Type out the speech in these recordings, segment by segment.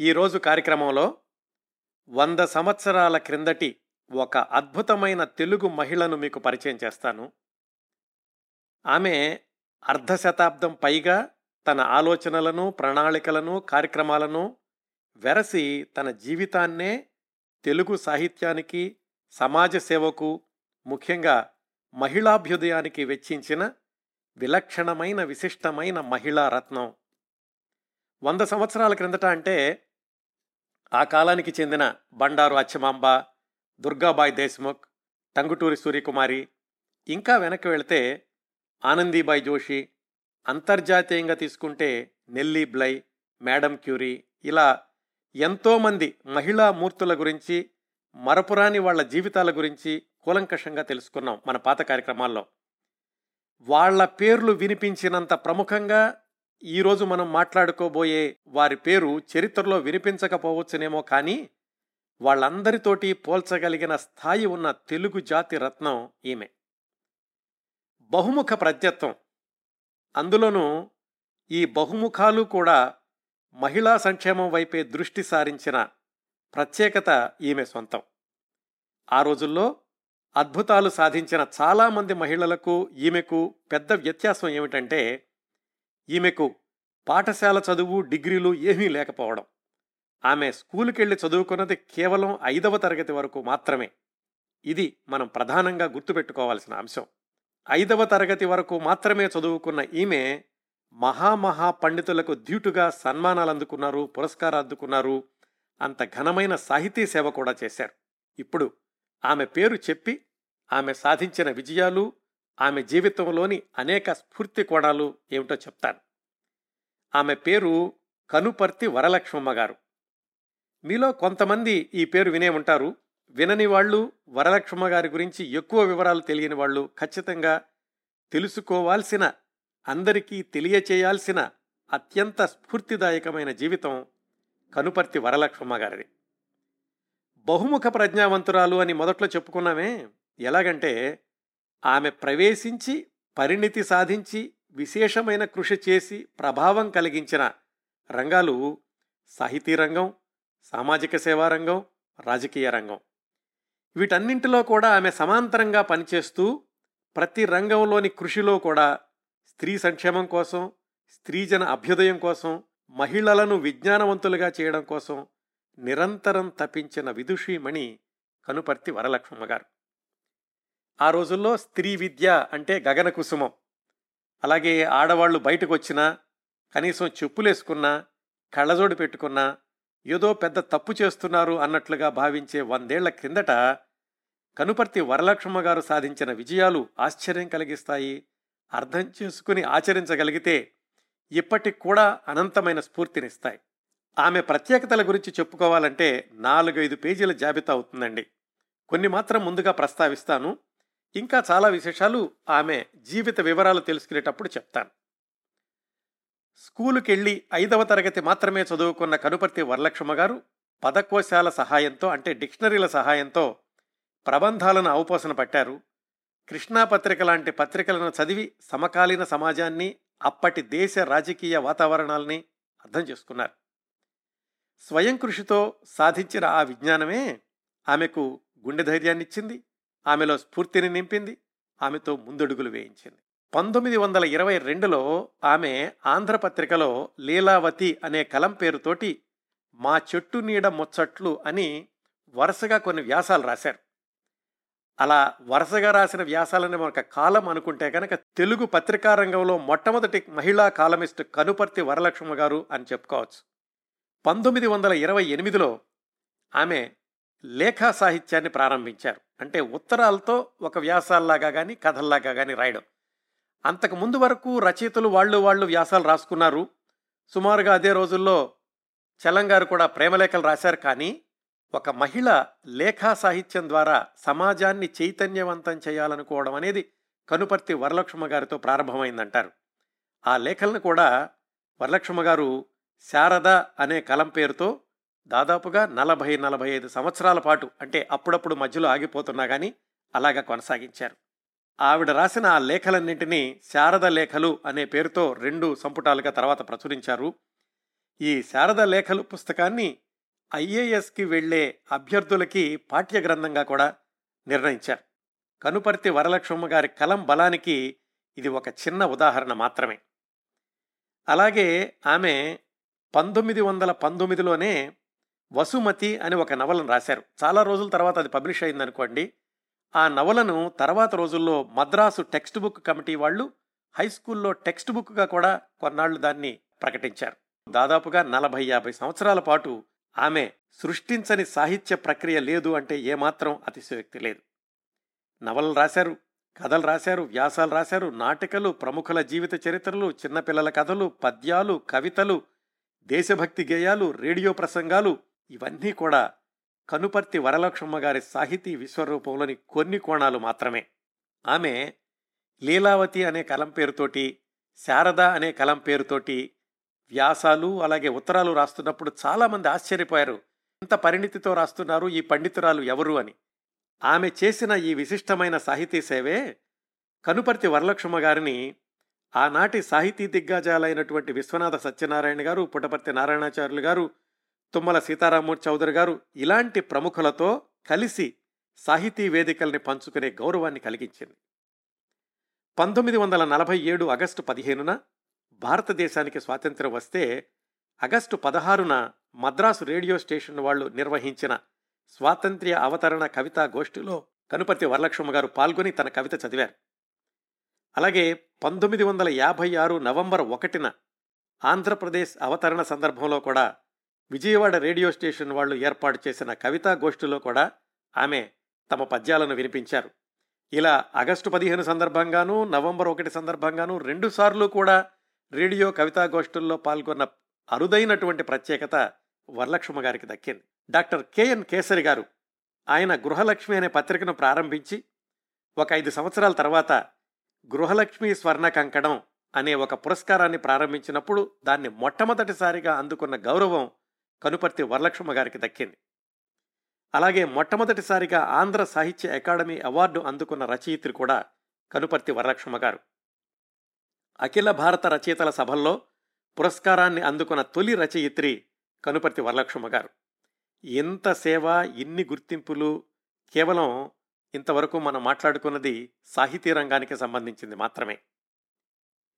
ఈరోజు కార్యక్రమంలో వంద సంవత్సరాల క్రిందటి ఒక అద్భుతమైన తెలుగు మహిళను మీకు పరిచయం చేస్తాను. ఆమె అర్ధ శతాబ్దం పైగా తన ఆలోచనలను ప్రణాళికలను కార్యక్రమాలను వెరసి తన జీవితాన్నే తెలుగు సాహిత్యానికి సమాజ సేవకు ముఖ్యంగా మహిళాభ్యుదయానికి వెచ్చించిన విలక్షణమైన విశిష్టమైన మహిళా రత్నం. వంద సంవత్సరాల క్రిందట అంటే ఆ కాలానికి చెందిన బండారు అచ్చమాంబ దుర్గాబాయ్ దేశ్ముఖ్ టంగుటూరి సూర్యకుమారి ఇంకా వెనక్కి వెళితే ఆనందీబాయ్ జోషి అంతర్జాతీయంగా తీసుకుంటే నెల్లీ బ్లై మేడం క్యూరీ ఇలా ఎంతోమంది మహిళా మూర్తుల గురించి మరపురాని వాళ్ళ జీవితాల గురించి కూలంకషంగా తెలుసుకున్నాం మన పాత కార్యక్రమాల్లో. వాళ్ళ పేర్లు వినిపించినంత ప్రముఖంగా ఈరోజు మనం మాట్లాడుకోబోయే వారి పేరు చరిత్రలో వినిపించకపోవచ్చునేమో కానీ వాళ్ళందరితోటి పోల్చగలిగిన స్థాయి ఉన్న తెలుగు జాతి రత్నం ఈమె. బహుముఖ ప్రత్యత్వం అందులోనూ ఈ బహుముఖాలు కూడా మహిళా సంక్షేమం వైపే దృష్టి సారించిన ప్రత్యేకత ఈమె సొంతం. ఆ రోజుల్లో అద్భుతాలు సాధించిన చాలామంది మహిళలకు ఈమెకు పెద్ద వ్యత్యాసం ఏమిటంటే ఈమెకు పాఠశాల చదువు డిగ్రీలు ఏమీ లేకపోవడం. ఆమె స్కూలుకెళ్ళి చదువుకున్నది కేవలం ఐదవ తరగతి వరకు మాత్రమే. ఇది మనం ప్రధానంగా గుర్తుపెట్టుకోవాల్సిన అంశం. ఐదవ తరగతి వరకు మాత్రమే చదువుకున్న ఈమె మహామహా పండితులకు ధీటుగా సన్మానాలు అందుకున్నారు పురస్కారాలు అందుకున్నారు అంత ఘనమైన సాహితీ సేవ కూడా చేశారు. ఇప్పుడు ఆమె పేరు చెప్పి ఆమె సాధించిన విజయాలు ఆమె జీవితంలోని అనేక స్ఫూర్తి కోణాలు ఏమిటో చెప్తాను. ఆమె పేరు కనుపర్తి వరలక్ష్మమ్మ గారు మీలో కొంతమంది ఈ పేరు వినే ఉంటారు. వినని వాళ్ళు వరలక్ష్మ గారి గురించి ఎక్కువ వివరాలు తెలియని వాళ్ళు ఖచ్చితంగా తెలుసుకోవాల్సిన అందరికీ తెలియచేయాల్సిన అత్యంత స్ఫూర్తిదాయకమైన జీవితం కనుపర్తి వరలక్ష్మమ్మ గారిది బహుముఖ ప్రజ్ఞావంతురాలు అని మొదట్లో చెప్పుకున్నామే. ఎలాగంటే ఆమె ప్రవేశించి పరిణితి సాధించి విశేషమైన కృషి చేసి ప్రభావం కలిగించిన రంగాలు సాహితీ రంగం సామాజిక సేవా రంగం రాజకీయ రంగం. వీటన్నింటిలో కూడా ఆమె సమాంతరంగా పనిచేస్తూ ప్రతి రంగంలోని కృషిలో కూడా స్త్రీ సంక్షేమం కోసం స్త్రీజన అభ్యుదయం కోసం మహిళలను విజ్ఞానవంతులుగా చేయడం కోసం నిరంతరం తపించిన విదుషీమణి కనుపర్తి వరలక్ష్మమ్మ గారు. ఆ రోజుల్లో స్త్రీ విద్య అంటే గగన కుసుమం. అలాగే ఆడవాళ్ళు బయటకు వచ్చినా కనీసం చెప్పులేసుకున్నా కళ్ళజోడు పెట్టుకున్నా ఏదో పెద్ద తప్పు చేస్తున్నారు అన్నట్లుగా భావించే వందేళ్ళ క్రిందట కనుపర్తి వరలక్ష్మ గారు సాధించిన విజయాలు ఆశ్చర్యం కలిగిస్తాయి. అర్థం చేసుకుని ఆచరించగలిగితే ఇప్పటికి కూడా అనంతమైన స్ఫూర్తినిస్తాయి. ఆమె ప్రత్యేకతల గురించి చెప్పుకోవాలంటే నాలుగైదు పేజీల జాబితా అవుతుందండి. కొన్ని మాత్రం ముందుగా ప్రస్తావిస్తాను. ఇంకా చాలా విశేషాలు ఆమె జీవిత వివరాలు తెలుసుకునేటప్పుడు చెప్తాను. స్కూలుకెళ్ళి ఐదవ తరగతి మాత్రమే చదువుకున్న కనుపర్తి వరలక్ష్మ గారు పదకోశాల సహాయంతో అంటే డిక్షనరీల సహాయంతో ప్రబంధాలను అవపోసన పట్టారు. కృష్ణా పత్రిక లాంటి పత్రికలను చదివి సమకాలీన సమాజాన్ని అప్పటి దేశ రాజకీయ వాతావరణాలని అర్థం చేసుకున్నారు. స్వయం కృషితో సాధించిన ఆ విజ్ఞానమే ఆమెకు గుండె ధైర్యాన్నిచ్చింది. ఆమెలో స్ఫూర్తిని నింపింది ఆమెతో ముందడుగులు వేయించింది. పంతొమ్మిది వందల ఇరవై రెండులో ఆమె ఆంధ్రపత్రికలో లీలావతి అనే కలం పేరుతోటి మా చెట్టు నీడ ముచ్చట్లు అని వరుసగా కొన్ని వ్యాసాలు రాశారు. అలా వరుసగా రాసిన వ్యాసాలని మనకు కాలం అనుకుంటే కనుక తెలుగు పత్రికా రంగంలో మొట్టమొదటి మహిళా కాలమిస్ట్ కనుపర్తి వరలక్ష్మ గారు అని చెప్పుకోవచ్చు. పంతొమ్మిది వందల ఇరవై ఎనిమిదిలో ఆమె లేఖా సాహిత్యాన్ని ప్రారంభించారు. అంటే ఉత్తరాలతో ఒక వ్యాసాల్లాగా కానీ కథల్లాగా కానీ రాయడం. అంతకు ముందు వరకు రచయితలు వాళ్ళు వాళ్ళు వ్యాసాలు రాసుకున్నారు. సుమారుగా అదే రోజుల్లో చలంగారు కూడా ప్రేమలేఖలు రాశారు. కానీ ఒక మహిళ లేఖా సాహిత్యం ద్వారా సమాజాన్ని చైతన్యవంతం చేయాలనుకోవడం అనేది కనుపర్తి వరలక్ష్మ గారితో ప్రారంభమైందంటారు. ఆ లేఖలను కూడా వరలక్ష్మ గారు శారద అనే కలం పేరుతో దాదాపుగా నలభై నలభై ఐదు సంవత్సరాల పాటు అంటే అప్పుడప్పుడు మధ్యలో ఆగిపోతున్నా కానీ అలాగా కొనసాగించారు. ఆవిడ రాసిన ఆ లేఖలన్నింటినీ శారద లేఖలు అనే పేరుతో రెండు సంపుటాలుగా తర్వాత ప్రచురించారు. ఈ శారద లేఖలు పుస్తకాన్ని ఐఏఎస్కి వెళ్ళే అభ్యర్థులకి పాఠ్య గ్రంథంగా కూడా నిర్ణయించారు. కనుపర్తి వరలక్ష్మమ్మ గారి కలం బలానికి ఇది ఒక చిన్న ఉదాహరణ మాత్రమే. అలాగే ఆమె పంతొమ్మిది వందల పంతొమ్మిదిలోనే వసుమతి అని ఒక నవలను రాశారు. చాలా రోజుల తర్వాత అది పబ్లిష్ అయిందనుకోండి. ఆ నవలను తర్వాత రోజుల్లో మద్రాసు టెక్స్ట్ బుక్ కమిటీ వాళ్ళు హై స్కూల్లో టెక్స్ట్ బుక్గా కూడా కొన్నాళ్ళు దాన్ని ప్రకటించారు. దాదాపుగా నలభై యాభై సంవత్సరాల పాటు ఆమె సృష్టించని సాహిత్య ప్రక్రియ లేదు అంటే ఏమాత్రం అతిశయోక్తి లేదు. నవలలు రాశారు కథలు రాశారు వ్యాసాలు రాశారు నాటికలు ప్రముఖుల జీవిత చరిత్రలు చిన్నపిల్లల కథలు పద్యాలు కవితలు దేశభక్తి గేయాలు రేడియో ప్రసంగాలు ఇవన్నీ కూడా కనుపర్తి వరలక్ష్మ గారి సాహితీ విశ్వరూపంలోని కొన్ని కోణాలు మాత్రమే. ఆమె లీలావతి అనే కలం పేరుతోటి శారద అనే కలం పేరుతోటి వ్యాసాలు అలాగే ఉత్తరాలు రాస్తున్నప్పుడు చాలామంది ఆశ్చర్యపోయారు. ఇంత పరిణితితో రాస్తున్నారు ఈ పండితురాలు ఎవరు అని. ఆమె చేసిన ఈ విశిష్టమైన సాహితీ సేవే కనుపర్తి వరలక్ష్మ గారిని ఆనాటి సాహితీ దిగ్గజాలైనటువంటి విశ్వనాథ సత్యనారాయణ గారు పుట్టపర్తి నారాయణాచార్యులు గారు తుమ్మల సీతారామూర్తి చౌదరి గారు ఇలాంటి ప్రముఖులతో కలిసి సాహితీ వేదికల్ని పంచుకునే గౌరవాన్ని కలిగించింది. పంతొమ్మిది వందల నలభై ఏడు ఆగస్టు పదిహేనున భారతదేశానికి స్వాతంత్ర్యం వస్తే ఆగస్టు పదహారున మద్రాసు రేడియో స్టేషన్ వాళ్ళు నిర్వహించిన స్వాతంత్ర్య అవతరణ కవితా గోష్ఠిలో కనుపర్తి వరలక్ష్మ గారు పాల్గొని తన కవిత చదివారు. అలాగే పంతొమ్మిది వందల యాభై ఆరు నవంబర్ ఒకటిన ఆంధ్రప్రదేశ్ అవతరణ సందర్భంలో కూడా విజయవాడ రేడియో స్టేషన్ వాళ్ళు ఏర్పాటు చేసిన కవితా గోష్ఠిలో కూడా ఆమె తమ పద్యాలను వినిపించారు. ఇలా ఆగస్టు పదిహేను సందర్భంగానూ నవంబర్ ఒకటి సందర్భంగానూ రెండుసార్లు కూడా రేడియో కవితా గోష్ఠుల్లో పాల్గొన్న అరుదైనటువంటి ప్రత్యేకత వరలక్ష్మ గారికి దక్కింది. డాక్టర్ కెఎన్ కేసరి గారు ఆయన గృహలక్ష్మి అనే పత్రికను ప్రారంభించి ఒక ఐదు సంవత్సరాల తర్వాత గృహలక్ష్మి స్వర్ణ కంకణం అనే ఒక పురస్కారాన్ని ప్రారంభించినప్పుడు దాన్ని మొట్టమొదటిసారిగా అందుకున్న గౌరవం కనుపర్తి వరలక్ష్మ గారికి దక్కింది. అలాగే మొట్టమొదటిసారిగా ఆంధ్ర సాహిత్య అకాడమీ అవార్డు అందుకున్న రచయిత్రి కూడా కనుపర్తి వరలక్ష్మ గారు. అఖిల భారత రచయితల సభల్లో పురస్కారాన్ని అందుకున్న తొలి రచయిత్రి కనుపర్తి వరలక్ష్మ గారు. ఎంత సేవ ఇన్ని గుర్తింపులు కేవలం ఇంతవరకు మనం మాట్లాడుకున్నది సాహితీ రంగానికి సంబంధించింది మాత్రమే.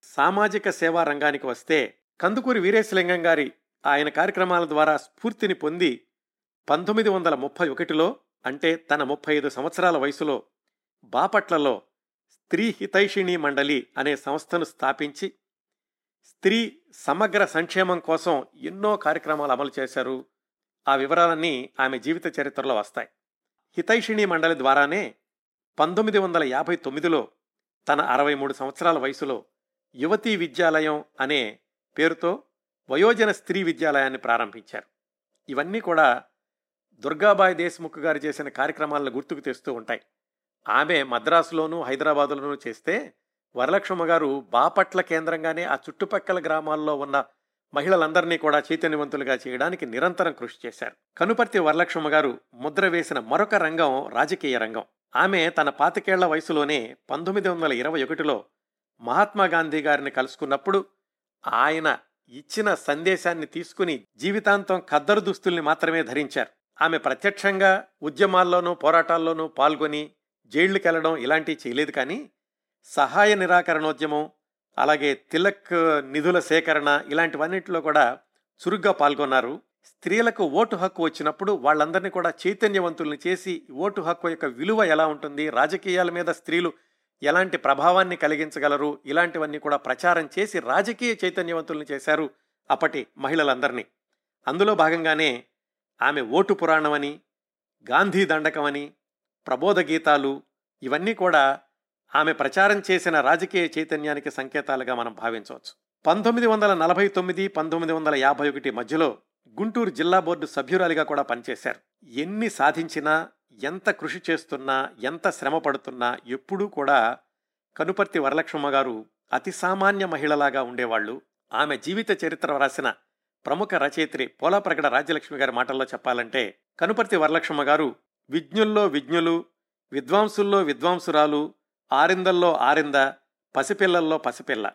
సామాజిక సేవా రంగానికి వస్తే కందుకూరి వీరేశలింగం గారి ఆయన కార్యక్రమాల ద్వారా స్ఫూర్తిని పొంది పంతొమ్మిది వందల ముప్పై ఒకటిలో అంటే తన ముప్పై ఐదు సంవత్సరాల వయసులో బాపట్లలో స్త్రీ హితైషిణి మండలి అనే సంస్థను స్థాపించి స్త్రీ సమగ్ర సంక్షేమం కోసం ఎన్నో కార్యక్రమాలు అమలు చేశారు. ఆ వివరాలన్నీ ఆమె జీవిత చరిత్రలో వస్తాయి. హితైషిణి మండలి ద్వారానే పంతొమ్మిది వందల యాభై తొమ్మిదిలో తన అరవై మూడు సంవత్సరాల వయసులో యువతీ విద్యాలయం అనే పేరుతో వయోజన స్త్రీ విద్యాలయాన్ని ప్రారంభించారు. ఇవన్నీ కూడా దుర్గాబాయి దేశ్ముఖ్ గారు చేసిన కార్యక్రమాలను గుర్తుకు తెస్తూ ఉంటాయి. ఆమె మద్రాసులోనూ హైదరాబాదులోనూ చేస్తే వరలక్ష్మ గారు బాపట్ల కేంద్రంగానే ఆ చుట్టుపక్కల గ్రామాల్లో ఉన్న మహిళలందరినీ కూడా చైతన్యవంతులుగా చేయడానికి నిరంతరం కృషి చేశారు. కనుపర్తి వరలక్ష్మ గారు ముద్ర వేసిన మరొక రంగం రాజకీయ రంగం. ఆమె తన పాతికేళ్ళ వయసులోనే పంతొమ్మిది వందల ఇరవై ఒకటిలో మహాత్మా గాంధీ గారిని కలుసుకున్నప్పుడు ఆయన ఇచ్చిన సందేశాన్ని తీసుకుని జీవితాంతం ఖద్దరు దుస్తుల్ని మాత్రమే ధరించారు. ఆమె ప్రత్యక్షంగా ఉద్యమాల్లోనూ పోరాటాల్లోనూ పాల్గొని జైళ్ళకెళ్ళడం ఇలాంటివి చేయలేదు కానీ సహాయ నిరాకరణోద్యమం అలాగే తిలక్ నిధుల సేకరణ ఇలాంటివన్నింటిలో కూడా చురుగ్గా పాల్గొన్నారు. స్త్రీలకు ఓటు హక్కు వచ్చినప్పుడు వాళ్ళందరినీ కూడా చైతన్యవంతుల్ని చేసి ఓటు హక్కు యొక్క విలువ ఎలా ఉంటుంది? రాజకీయాల మీద స్త్రీలు ఎలాంటి ప్రభావాన్ని కలిగించగలరు? ఇలాంటివన్నీ కూడా ప్రచారం చేసి రాజకీయ చైతన్యవంతుల్ని చేశారు అప్పటి మహిళలందరినీ. అందులో భాగంగానే ఆమె ఓటు పురాణమని గాంధీ దండకమని ప్రబోధ గీతాలు ఇవన్నీ కూడా ఆమె ప్రచారం చేసిన రాజకీయ చైతన్యానికి సంకేతాలుగా మనం భావించవచ్చు. పంతొమ్మిది వందల నలభై తొమ్మిది పంతొమ్మిది వందల యాభై ఒకటి మధ్యలో గుంటూరు జిల్లా బోర్డు సభ్యురాలిగా కూడా పనిచేశారు. ఎన్ని సాధించినా ఎంత కృషి చేస్తున్నా ఎంత శ్రమ పడుతున్నా ఎప్పుడూ కూడా కనుపర్తి వరలక్ష్మ గారు అతి సామాన్య మహిళలాగా ఉండేవాళ్ళు. ఆమె జీవిత చరిత్ర రాసిన ప్రముఖ రచయిత్రి పోలాప్రగడ రాజ్యలక్ష్మి గారి మాటల్లో చెప్పాలంటే కనుపర్తి వరలక్ష్మ గారు విజ్ఞుల్లో విజ్ఞులు విద్వాంసుల్లో విద్వాంసురాలు ఆరిందల్లో ఆరింద పసిపిల్లల్లో పసిపిల్ల.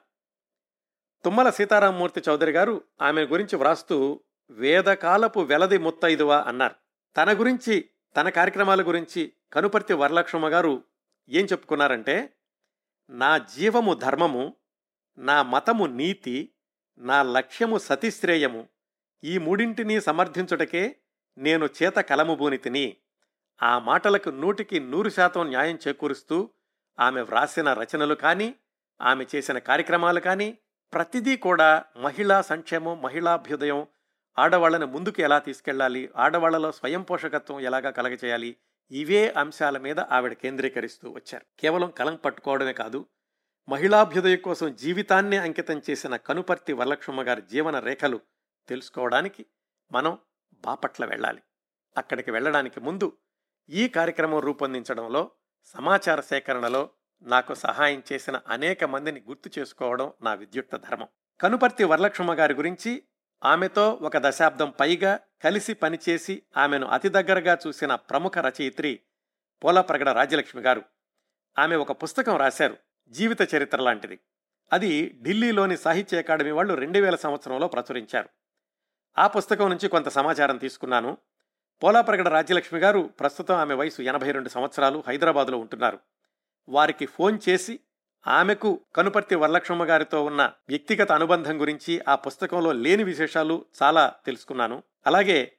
తుమ్మల సీతారామమూర్తి చౌదరి గారు ఆమె గురించి వ్రాస్తూ వేదకాలపు వెలది ముత్తైదువ అన్నారు. తన గురించి తన కార్యక్రమాల గురించి కనుపర్తి వరలక్ష్మ గారు ఏం చెప్పుకున్నారంటే నా జీవము ధర్మము నా మతము నీతి నా లక్ష్యము సతిశ్రేయము ఈ మూడింటిని సమర్థించుటకే నేను చేత కలముబూని తిని ఆ మాటలకు నూటికి నూరు శాతం న్యాయం చేకూరుస్తూ ఆమె వ్రాసిన రచనలు కానీ ఆమె చేసిన కార్యక్రమాలు కానీ ప్రతిదీ కూడా మహిళా సంక్షేమం మహిళాభ్యుదయం ఆడవాళ్ళని ముందుకు ఎలా తీసుకెళ్ళాలి? ఆడవాళ్ళలో స్వయం పోషకత్వం ఎలాగా కలగచేయాలి ఇవే అంశాల మీద ఆవిడ కేంద్రీకరిస్తూ వచ్చారు. కేవలం కలం పట్టుకోవడమే కాదు మహిళాభ్యుదయం కోసం జీవితాన్ని అంకితం చేసిన కనుపర్తి వరలక్ష్మ గారి జీవన రేఖలు తెలుసుకోవడానికి మనం బాపట్ల వెళ్ళాలి. అక్కడికి వెళ్ళడానికి ముందు ఈ కార్యక్రమం రూపొందించడంలో సమాచార సేకరణలో నాకు సహాయం చేసిన అనేక మందిని గుర్తు చేసుకోవడం నా విద్యుక్త ధర్మం. కనుపర్తి వరలక్ష్మ గారి గురించి ఆమెతో ఒక దశాబ్దం పైగా కలిసి పనిచేసి ఆమెను అతి దగ్గరగా చూసిన ప్రముఖ రచయిత్రి పోలప్రగడ రాజ్యలక్ష్మి గారు. ఆమె ఒక పుస్తకం రాశారు జీవిత చరిత్ర లాంటిది. అది ఢిల్లీలోని సాహిత్య అకాడమీ వాళ్ళు రెండు వేల సంవత్సరంలో ప్రచురించారు. ఆ పుస్తకం నుంచి కొంత సమాచారం తీసుకున్నాను. పోలాప్రగడ రాజ్యలక్ష్మి గారు ప్రస్తుతం ఆమె వయసు ఎనభై రెండు సంవత్సరాలు హైదరాబాదులో ఉంటున్నారు. వారికి ఫోన్ చేసి ఆమెకు కనుపర్తి వరలక్ష్మ గారితో ఉన్న వ్యక్తిగత అనుబంధం గురించి ఆ పుస్తకంలో లేని విశేషాలు చాలా తెలుసుకున్నాను. అలాగే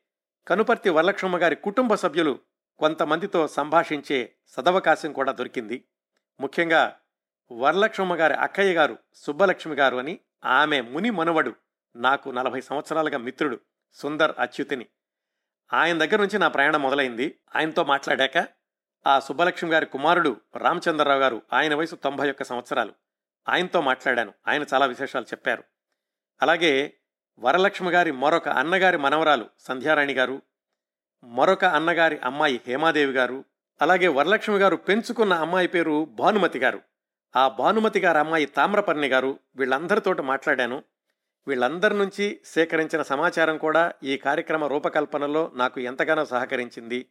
కనుపర్తి వరలక్ష్మ గారి కుటుంబ సభ్యులు కొంతమందితో సంభాషించే సదవకాశం కూడా దొరికింది. ముఖ్యంగా వరలక్ష్మ గారి అక్కయ్య గారు సుబ్బలక్ష్మి గారు అని ఆమె ముని మనవడు నాకు నలభై సంవత్సరాలుగా మిత్రుడు సుందర్ అచ్యుతిని. ఆయన దగ్గర నుంచి నా ప్రయాణం మొదలైంది. ఆయనతో మాట్లాడాక ఆ సుబ్బలక్ష్మి గారి కుమారుడు రామచంద్రరావు గారు ఆయన వయసు తొంభై ఒక్క సంవత్సరాలు. ఆయనతో మాట్లాడాను. ఆయన చాలా విశేషాలు చెప్పారు. అలాగే వరలక్ష్మి గారి మరొక అన్నగారి మనవరాలు సంధ్యారాణి గారు మరొక అన్నగారి అమ్మాయి హేమాదేవి గారు అలాగే వరలక్ష్మి గారు పెంచుకున్న అమ్మాయి పేరు భానుమతి గారు. ఆ భానుమతి గారి అమ్మాయి తామ్రపర్ణి గారు వీళ్ళందరితోటి మాట్లాడాను. వీళ్ళందరి నుంచి సేకరించిన సమాచారం కూడా ఈ కార్యక్రమ రూపకల్పనలో నాకు ఎంతగానో సహకరించింది.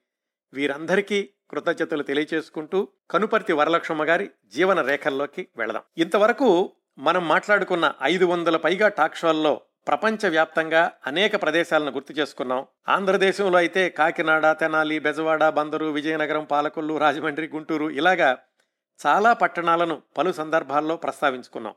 వీరందరికీ కృతజ్ఞతలు తెలియచేసుకుంటూ కనుపర్తి వరలక్ష్మ గారి జీవన రేఖల్లోకి వెళదాం. ఇంతవరకు మనం మాట్లాడుకున్న ఐదు వందల పైగా టాక్ షోల్లో ప్రపంచవ్యాప్తంగా అనేక ప్రదేశాలను గుర్తు చేసుకున్నాం. ఆంధ్రదేశంలో అయితే కాకినాడ తెనాలి బెజవాడ బందరు విజయనగరం పాలకొల్లు రాజమండ్రి గుంటూరు ఇలాగా చాలా పట్టణాలను పలు సందర్భాల్లో ప్రస్తావించుకున్నాం.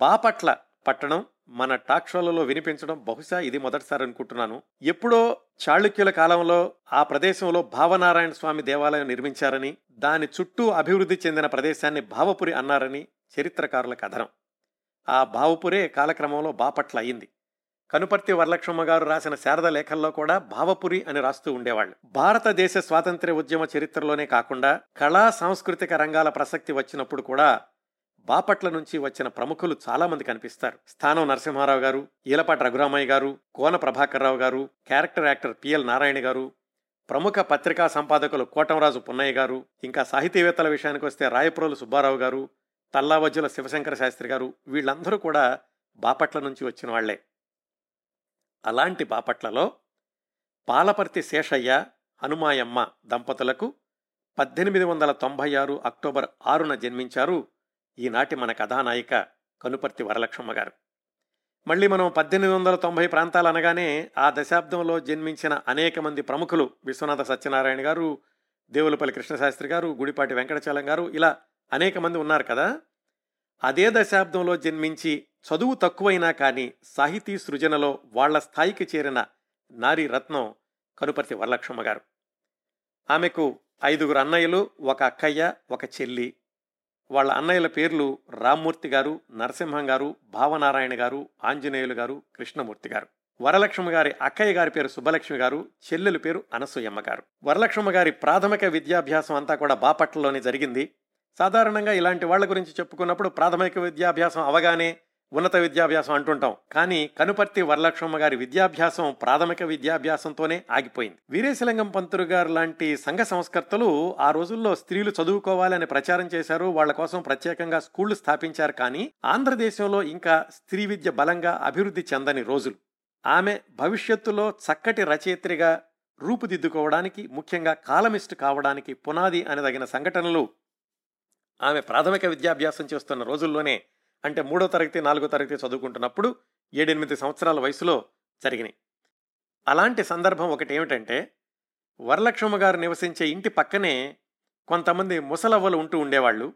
బాపట్ల పట్టణం మన టాక్ షోలలో వినిపించడం బహుశా ఇది మొదటిసారి అనుకుంటున్నాను. ఎప్పుడో చాళుక్యుల కాలంలో ఆ ప్రదేశంలో భావనారాయణ స్వామి దేవాలయం నిర్మించారని దాని చుట్టూ అభివృద్ధి చెందిన ప్రదేశాన్ని భావపురి అన్నారని చరిత్రకారుల కథనం. ఆ భావపురే కాలక్రమంలో బాపట్ల అయింది. కనుపర్తి వరలక్ష్మ గారు రాసిన శారద లేఖల్లో కూడా భావపురి అని రాస్తూ ఉండేవాళ్ళు. భారతదేశ స్వాతంత్ర్య ఉద్యమ చరిత్రలోనే కాకుండా కళా సాంస్కృతిక రంగాల ప్రసక్తి వచ్చినప్పుడు కూడా బాపట్ల నుంచి వచ్చిన ప్రముఖులు చాలామంది కనిపిస్తారు. స్థానం నరసింహారావు గారు ఈలపాటి రఘురామయ్య గారు కోన ప్రభాకర్రావు గారు క్యారెక్టర్ యాక్టర్ పిఎల్ నారాయణ గారు ప్రముఖ పత్రికా సంపాదకులు కోటంరాజు పున్నయ్య గారు ఇంకా సాహితీవేత్తల విషయానికి వస్తే రాయప్రోలు సుబ్బారావు గారు తల్లావజ్జుల శివశంకర శాస్త్రి గారు వీళ్ళందరూ కూడా బాపట్ల నుంచి వచ్చిన వాళ్ళే. అలాంటి బాపట్లలో పాలపర్తి శేషయ్య హనుమాయమ్మ దంపతులకు పద్దెనిమిది వందల తొంభై ఆరు అక్టోబర్ ఆరున జన్మించారు ఈనాటి మన కథానాయిక కనుపర్తి వరలక్ష్మ గారు. మళ్ళీ మనం పద్దెనిమిది వందల తొంభై ప్రాంతాలు అనగానే ఆ దశాబ్దంలో జన్మించిన అనేక మంది ప్రముఖులు విశ్వనాథ సత్యనారాయణ గారు దేవులపల్లి కృష్ణశాస్త్రి గారు గుడిపాటి వెంకటచలం గారు ఇలా అనేక మంది ఉన్నారు కదా. అదే దశాబ్దంలో జన్మించి చదువు తక్కువైనా కానీ సాహితీ సృజనలో వాళ్ళ స్థాయికి చేరిన నారీ రత్నం కనుపర్తి వరలక్ష్మ గారు. ఆమెకు ఐదుగురు అన్నయ్యలు ఒక అక్కయ్య ఒక చెల్లి వాళ్ళ అన్నయ్యల పేర్లు రామ్మూర్తి గారు నరసింహం గారు భావనారాయణ గారు ఆంజనేయులు గారు కృష్ణమూర్తి గారు. వరలక్ష్మి గారి అక్కయ్య గారి పేరు సుబ్బలక్ష్మి గారు చెల్లెలు పేరు అనసూయమ్మ గారు. వరలక్ష్మ గారి ప్రాథమిక విద్యాభ్యాసం అంతా కూడా బాపట్లలోనే జరిగింది. సాధారణంగా ఇలాంటి వాళ్ళ గురించి చెప్పుకున్నప్పుడు ప్రాథమిక విద్యాభ్యాసం అవగానే ఉన్నత విద్యాభ్యాసం అంటుంటాం. కానీ కనుపర్తి వరలక్ష్మ గారి విద్యాభ్యాసం ప్రాథమిక విద్యాభ్యాసంతోనే ఆగిపోయింది. వీరేశలింగం పంతులు గారు లాంటి సంఘ సంస్కర్తలు ఆ రోజుల్లో స్త్రీలు చదువుకోవాలని ప్రచారం చేశారు. వాళ్ళ కోసం ప్రత్యేకంగా స్కూళ్ళు స్థాపించారు. కానీ ఆంధ్రదేశంలో ఇంకా స్త్రీ విద్య బలంగా అభివృద్ధి చెందని రోజులు. ఆమె భవిష్యత్తులో చక్కటి రచయిత్రిగా రూపుదిద్దుకోవడానికి ముఖ్యంగా కాలమిస్ట్ కావడానికి పునాది అనదగిన సంఘటనలు ఆమె ప్రాథమిక విద్యాభ్యాసం చేస్తున్న రోజుల్లోనే అంటే మూడో తరగతి నాలుగో తరగతి చదువుకుంటున్నప్పుడు ఏడెనిమిది సంవత్సరాల వయసులో జరిగినాయి. అలాంటి సందర్భం ఒకటి ఏమిటంటే వరలక్ష్మ గారు నివసించే ఇంటి పక్కనే కొంతమంది ముసలవ్వలు ఉంటూ ఉండేవాళ్ళు.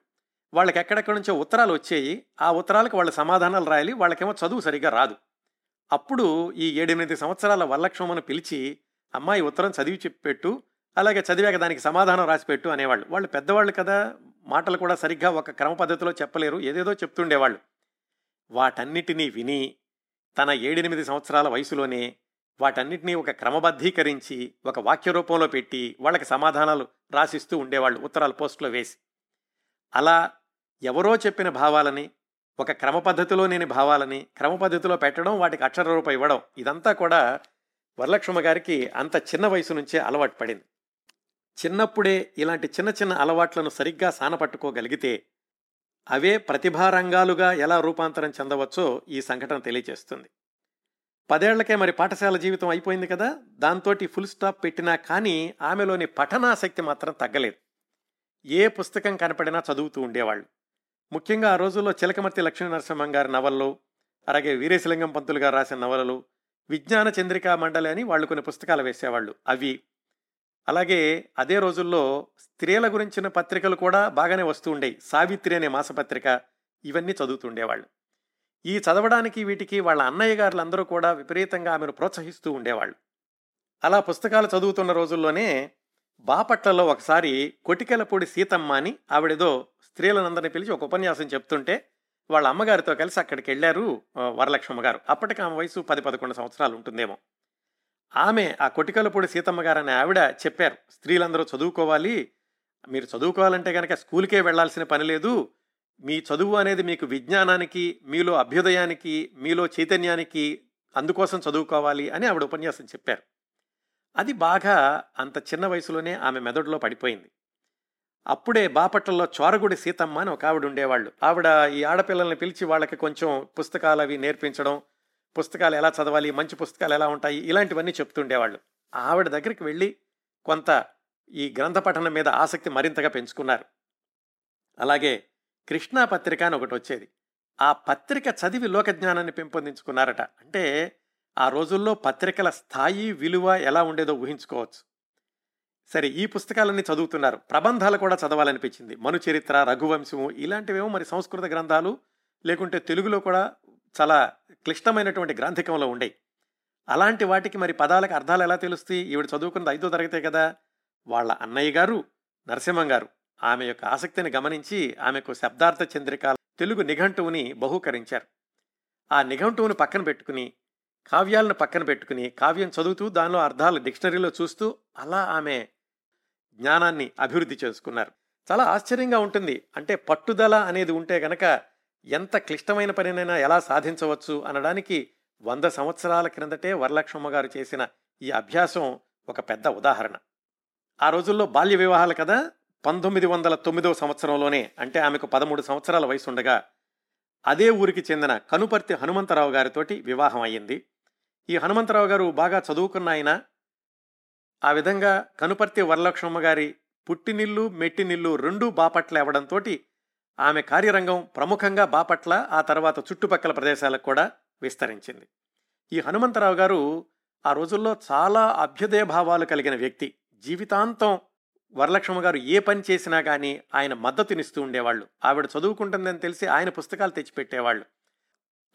వాళ్ళకి ఎక్కడెక్కడి నుంచో ఉత్తరాలు వచ్చేయి. ఆ ఉత్తరాలకు వాళ్ళ సమాధానాలు రాయాలి. వాళ్ళకేమో చదువు సరిగ్గా రాదు. అప్పుడు ఈ ఏడెనిమిది సంవత్సరాల వరలక్ష్మమ్మను పిలిచి అమ్మాయి ఉత్తరం చదివి చెప్పెట్టు అలాగే చదివాక దానికి సమాధానం రాసిపెట్టు అనేవాళ్ళు. వాళ్ళు పెద్దవాళ్ళు కదా మాటలు కూడా సరిగ్గా ఒక క్రమ పద్ధతిలో చెప్పలేరు. ఏదేదో చెప్తుండేవాళ్ళు. వాటన్నిటినీ విని తన ఏడెనిమిది సంవత్సరాల వయసులోనే వాటన్నిటినీ ఒక క్రమబద్ధీకరించి ఒక వాక్య రూపంలో పెట్టి వాళ్ళకి సమాధానాలు రాసిస్తూ ఉండేవాళ్ళు ఉత్తరాలు పోస్టులో వేసి. అలా ఎవరో చెప్పిన భావాలని ఒక క్రమ పద్ధతిలో నేను భావాలని క్రమ పద్ధతిలో పెట్టడం వాటికి అక్షర రూపం ఇవ్వడం ఇదంతా కూడా వరలక్ష్మ గారికి అంత చిన్న వయసు నుంచే అలవాటు పడింది. చిన్నప్పుడే ఇలాంటి చిన్న చిన్న అలవాట్లను సరిగ్గా సానపట్టుకోగలిగితే అవే ప్రతిభారంగాలుగా ఎలా రూపాంతరం చెందవచ్చో ఈ సంఘటన తెలియజేస్తుంది పదేళ్ళకే మరి పాఠశాల జీవితం అయిపోయింది కదా! దాంతోటి ఫుల్ స్టాప్ పెట్టినా కానీ ఆమెలోని పఠనాసక్తి మాత్రం తగ్గలేదు. ఏ పుస్తకం కనపడినా చదువుతూ ఉండేవాళ్ళు. ముఖ్యంగా ఆ రోజుల్లో చిలకమర్తి లక్ష్మీ నరసింహం గారి నవలలు అలాగే వీరేశలింగం పంతులు గారు రాసిన నవలలు విజ్ఞాన చంద్రికా మండలి అని వాళ్ళు కొన్ని పుస్తకాలు వేసేవాళ్ళు. అవి అలాగే అదే రోజుల్లో స్త్రీల గురించిన పత్రికలు కూడా బాగానే వస్తూ ఉండేవి సావిత్రి అనే మాసపత్రిక ఇవన్నీ చదువుతుండేవాళ్ళు ఈ చదవడానికి వీటికి వాళ్ళ అన్నయ్య గారులందరూ కూడా విపరీతంగా ఆమెను ప్రోత్సహిస్తూ ఉండేవాళ్ళు. అలా పుస్తకాలు చదువుతున్న రోజుల్లోనే బాపట్లలో ఒకసారి కొటికెలపూడి సీతమ్మ అని ఆవిడేదో స్త్రీలనందరినీ పిలిచి ఒక ఉపన్యాసం చెప్తుంటే వాళ్ళ అమ్మగారితో కలిసి అక్కడికి వెళ్ళారు వరలక్ష్మ గారు. అప్పటికి ఆమె వయసు పది పదకొండు సంవత్సరాలు ఉంటుందేమో. ఆమె ఆ కొటికలపూడి సీతమ్మ గారని ఆవిడ చెప్పారు. స్త్రీలందరూ చదువుకోవాలి. మీరు చదువుకోవాలంటే కనుక స్కూల్కే వెళ్ళాల్సిన పని లేదు. మీ చదువు అనేది మీకు విజ్ఞానానికి మీలో అభ్యుదయానికి మీలో చైతన్యానికి అందుకోసం చదువుకోవాలి అని ఆవిడ ఉపన్యాసం చెప్పారు. అది బాగా అంత చిన్న వయసులోనే ఆమె మెదడులో పడిపోయింది. అప్పుడే బాపట్లలో చోరగుడి సీతమ్మ అని ఒక ఆవిడ ఉండేవాళ్ళు. ఆవిడ ఈ ఆడపిల్లల్ని పిలిచి వాళ్ళకి కొంచెం పుస్తకాలు అవి నేర్పించడం పుస్తకాలు ఎలా చదవాలి మంచి పుస్తకాలు ఎలా ఉంటాయి ఇలాంటివన్నీ చెప్తుండేవాళ్ళు. ఆవిడ దగ్గరికి వెళ్ళి కొంత ఈ గ్రంథ పఠనం మీద ఆసక్తి మరింతగా పెంచుకున్నారు. అలాగే కృష్ణా పత్రిక అని ఒకటి వచ్చేది. ఆ పత్రిక చదివి లోకజ్ఞానాన్ని పెంపొందించుకున్నారట. అంటే ఆ రోజుల్లో పత్రికల స్థాయి విలువ ఎలా ఉండేదో ఊహించుకోవచ్చు. సరే ఈ పుస్తకాలన్నీ చదువుతున్నారు. ప్రబంధాలు కూడా చదవాలనిపించింది. మనుచరిత్ర రఘువంశము ఇలాంటివేమో మరి సంస్కృత గ్రంథాలు లేకుంటే తెలుగులో కూడా చాలా క్లిష్టమైనటువంటి గ్రాంధికంలో ఉండేవి అలాంటి వాటికి మరి పదాలకు అర్థాలు ఎలా తెలుస్తాయి? ఈవిడ చదువుకున్నది ఐదో తరగతే కదా? వాళ్ళ అన్నయ్య గారు నరసింహం గారు ఆమె యొక్క ఆసక్తిని గమనించి ఆమెకు శబ్దార్థ చంద్రిక తెలుగు నిఘంటువుని బహూకరించారు. ఆ నిఘంటువుని పక్కన పెట్టుకుని కావ్యాలను పక్కన పెట్టుకుని కావ్యం చదువుతూ దానిలో అర్థాలు డిక్షనరీలో చూస్తూ అలా ఆమె జ్ఞానాన్ని అభివృద్ధి చేసుకున్నారు. చాలా ఆశ్చర్యంగా ఉంటుంది. అంటే పట్టుదల అనేది ఉంటే గనక ఎంత క్లిష్టమైన పనినైనా ఎలా సాధించవచ్చు అనడానికి వంద సంవత్సరాల క్రిందటే వరలక్ష్మమ్మ గారు చేసిన ఈ అభ్యాసం ఒక పెద్ద ఉదాహరణ. ఆ రోజుల్లో బాల్య వివాహాలు కదా పంతొమ్మిది వందల తొమ్మిదవ సంవత్సరంలోనే అంటే ఆమెకు పదమూడు సంవత్సరాల వయసు ఉండగా అదే ఊరికి చెందిన కనుపర్తి హనుమంతరావు గారితోటి వివాహం అయ్యింది. ఈ హనుమంతరావు గారు బాగా చదువుకున్న ఆయన ఆ విధంగా కనుపర్తి వరలక్ష్మమ్మ గారి పుట్టినిల్లు మెట్టినిల్లు రెండూ బాపట్ల అవ్వడంతో ఆమె కార్యరంగం ప్రముఖంగా బాపట్ల ఆ తర్వాత చుట్టుపక్కల ప్రదేశాలకు కూడా విస్తరించింది. ఈ హనుమంతరావు గారు ఆ రోజుల్లో చాలా అభ్యుదయ భావాలు కలిగిన వ్యక్తి. జీవితాంతం వరలక్ష్మ గారు ఏ పని చేసినా కానీ ఆయన మద్దతునిస్తూ ఉండేవాళ్ళు. ఆవిడ చదువుకుంటుందని తెలిసి ఆయన పుస్తకాలు తెచ్చిపెట్టేవాళ్ళు.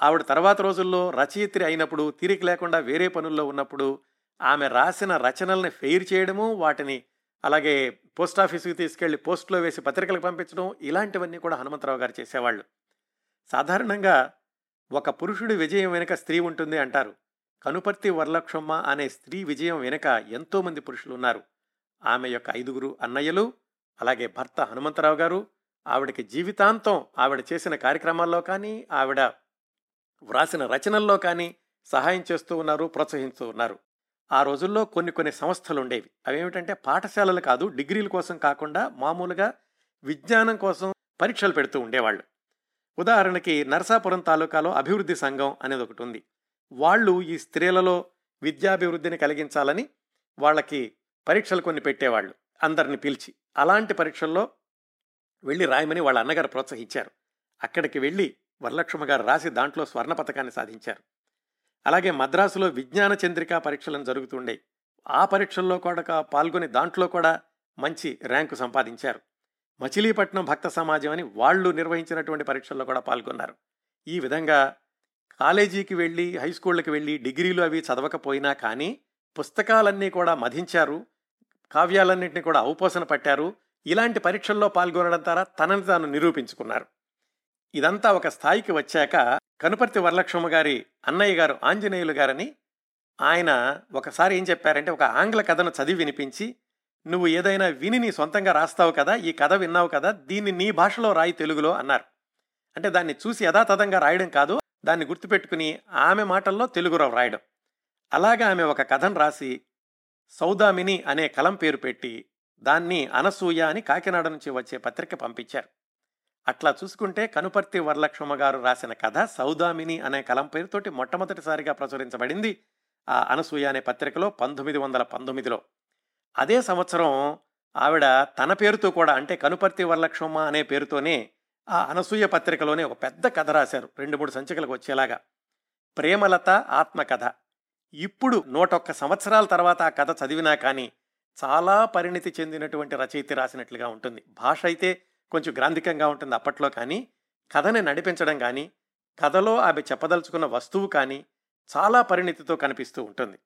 ఆవిడ తర్వాత రోజుల్లో రచయిత్రి అయినప్పుడు తీరిక లేకుండా వేరే పనుల్లో ఉన్నప్పుడు ఆమె రాసిన రచనల్ని ఫెయిర్ చేయడము వాటిని అలాగే పోస్ట్ ఆఫీస్కి తీసుకెళ్ళి పోస్ట్లో వేసి పత్రికలకు పంపించడం ఇలాంటివన్నీ కూడా హనుమంతరావు గారు చేసేవాళ్ళు. సాధారణంగా ఒక పురుషుడి విజయం వెనుక స్త్రీ ఉంటుంది అంటారు. కనుపర్తి వరలక్షమ్మ అనే స్త్రీ విజయం వెనుక ఎంతోమంది పురుషులు ఉన్నారు. ఆమె యొక్క ఐదుగురు అన్నయ్యలు అలాగే భర్త హనుమంతరావు గారు ఆవిడకి జీవితాంతం ఆవిడ చేసిన కార్యక్రమాల్లో కానీ ఆవిడ వ్రాసిన రచనల్లో కానీ సహాయం చేస్తూ ఉన్నారు ప్రోత్సహిస్తూ ఉన్నారు. ఆ రోజుల్లో కొన్ని కొన్ని సంస్థలు ఉండేవి అవేమిటంటే పాఠశాలలు కాదు డిగ్రీల కోసం కాకుండా మామూలుగా విజ్ఞానం కోసం పరీక్షలు పెడుతూ ఉండేవాళ్ళు. ఉదాహరణకి నరసాపురం తాలూకాలో అభివృద్ధి సంఘం అనేది ఒకటి ఉంది వాళ్ళు ఈ స్త్రీలలో విద్యాభివృద్ధిని కలిగించాలని వాళ్ళకి పరీక్షలు కొన్ని పెట్టేవాళ్ళు అందరిని పిలిచి. అలాంటి పరీక్షల్లో వెళ్ళి రాయమని వాళ్ళ అన్నగారు ప్రోత్సహించారు. అక్కడికి వెళ్ళి వరలక్ష్మ గారు రాసి దాంట్లో స్వర్ణ పథకాన్ని సాధించారు. అలాగే మద్రాసులో విజ్ఞాన చంద్రికా పరీక్షలను జరుగుతుండే. ఆ పరీక్షల్లో కూడా పాల్గొని దాంట్లో కూడా మంచి ర్యాంకు సంపాదించారు. మచిలీపట్నం భక్త సమాజం అని వాళ్ళు నిర్వహించినటువంటి పరీక్షల్లో కూడా పాల్గొన్నారు. ఈ విధంగా కాలేజీకి వెళ్ళి హై స్కూళ్ళకి వెళ్ళి డిగ్రీలు అవి చదవకపోయినా కానీ పుస్తకాలన్నీ కూడా మధించారు. కావ్యాలన్నింటినీ కూడా ఔపోసన పట్టారు. ఇలాంటి పరీక్షల్లో పాల్గొనడం ద్వారా తనని తాను నిరూపించుకున్నారు. ఇదంతా ఒక స్థాయికి వచ్చాక కనుపర్తి వరలక్ష్మ గారి అన్నయ్య గారు ఆంజనేయులు గారని ఆయన ఒకసారి ఏం చెప్పారంటే ఒక ఆంగ్ల కథను చదివి వినిపించి నువ్వు ఏదైనా విని నీ సొంతంగా రాస్తావు కదా ఈ కథ విన్నావు కదా దీన్ని నీ భాషలో రాయి తెలుగులో అన్నారు. అంటే దాన్ని చూసి యథాతథంగా రాయడం కాదు దాన్ని గుర్తుపెట్టుకుని ఆమె మాటల్లో తెలుగులో రాయడం అలాగా ఆమె ఒక కథను రాసి సౌదామిని అనే కలం పేరు పెట్టి దాన్ని అనసూయ అని కాకినాడ నుంచి వచ్చే పత్రిక పంపించారు. అట్లా చూసుకుంటే కనుపర్తి వరలక్ష్మ గారు రాసిన కథ సౌదామిని అనే కలం పేరుతోటి మొట్టమొదటిసారిగా ప్రచురించబడింది ఆ అనసూయ అనే పత్రికలో పంతొమ్మిది వందల పంతొమ్మిదిలో. అదే సంవత్సరం ఆవిడ తన పేరుతో కూడా అంటే కనుపర్తి వరలక్ష్మ అనే పేరుతోనే ఆ అనసూయ పత్రికలోనే ఒక పెద్ద కథ రాశారు రెండు మూడు సంచికలకు వచ్చేలాగా. ప్రేమలత ఆత్మకథ. ఇప్పుడు నూటొక్క సంవత్సరాల తర్వాత ఆ కథ చదివినా కానీ చాలా పరిణితి చెందినటువంటి రచయిత రాసినట్లుగా ఉంటుంది. భాష అయితే కొంచెం గ్రాంధికంగా ఉంటుంది అప్పట్లో కానీ కథని నడిపించడం కానీ కథలో ఆమె చెప్పదలుచుకున్న వస్తువు కానీ చాలా పరిణితితో కనిపిస్తూ ఉంటుంది.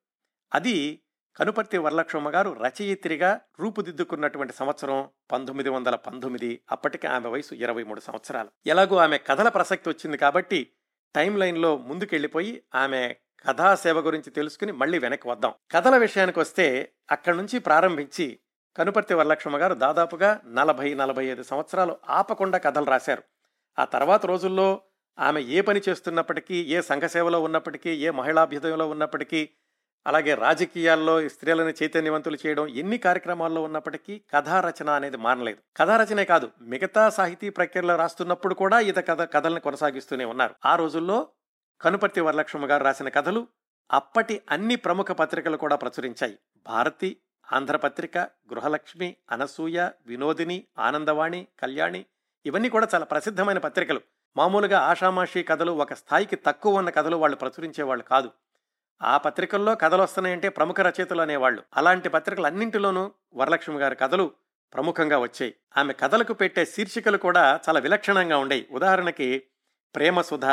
అది కనుపర్తి వరలక్ష్మ గారు రచయిత్రిగా రూపుదిద్దుకున్నటువంటి సంవత్సరం పంతొమ్మిది వందల పంతొమ్మిది అప్పటికి ఆమె వయసు ఇరవై మూడు సంవత్సరాలు. ఎలాగో ఆమె కథల ప్రసక్తి వచ్చింది కాబట్టి టైం లైన్లో ముందుకెళ్ళిపోయి ఆమె కథా సేవ గురించి తెలుసుకుని మళ్ళీ వెనక్కి వద్దాం. కథల విషయానికి వస్తే అక్కడి నుంచి ప్రారంభించి కనుపర్తి వరలక్ష్మ గారు దాదాపుగా నలభై నలభై ఐదు సంవత్సరాలు ఆపకుండా కథలు రాశారు. ఆ తర్వాత రోజుల్లో ఆమె ఏ పని చేస్తున్నప్పటికీ ఏ సంఘసేవలో ఉన్నప్పటికీ ఏ మహిళాభ్యుదయంలో ఉన్నప్పటికీ అలాగే రాజకీయాల్లో స్త్రీలను చైతన్యవంతులు చేయడం ఎన్ని కార్యక్రమాల్లో ఉన్నప్పటికీ కథా రచన అనేది మానలేదు. కథా రచనే కాదు మిగతా సాహితీ ప్రక్రియలో రాస్తున్నప్పుడు కూడా ఈత కథ కథలను కొనసాగిస్తూనే ఉన్నారు. ఆ రోజుల్లో కనుపర్తి వరలక్ష్మ గారు రాసిన కథలు అప్పటి అన్ని ప్రముఖ పత్రికలు కూడా ప్రచురించాయి. భారతి ఆంధ్రపత్రిక గృహలక్ష్మి అనసూయ వినోదిని ఆనందవాణి కళ్యాణి ఇవన్నీ కూడా చాలా ప్రసిద్ధమైన పత్రికలు. మామూలుగా ఆషామాషి కథలు ఒక స్థాయికి తక్కువ ఉన్న కథలు వాళ్ళు ప్రచురించేవాళ్ళు కాదు. ఆ పత్రికల్లో కథలు వస్తున్నాయంటే ప్రముఖ రచయితలు అనేవాళ్ళు. అలాంటి పత్రికలు అన్నింటిలోనూ వరలక్ష్మి గారి కథలు ప్రముఖంగా వచ్చాయి. ఆమె కథలకు పెట్టే శీర్షికలు కూడా చాలా విలక్షణంగా ఉండేవి ఉదాహరణకి ప్రేమసుధ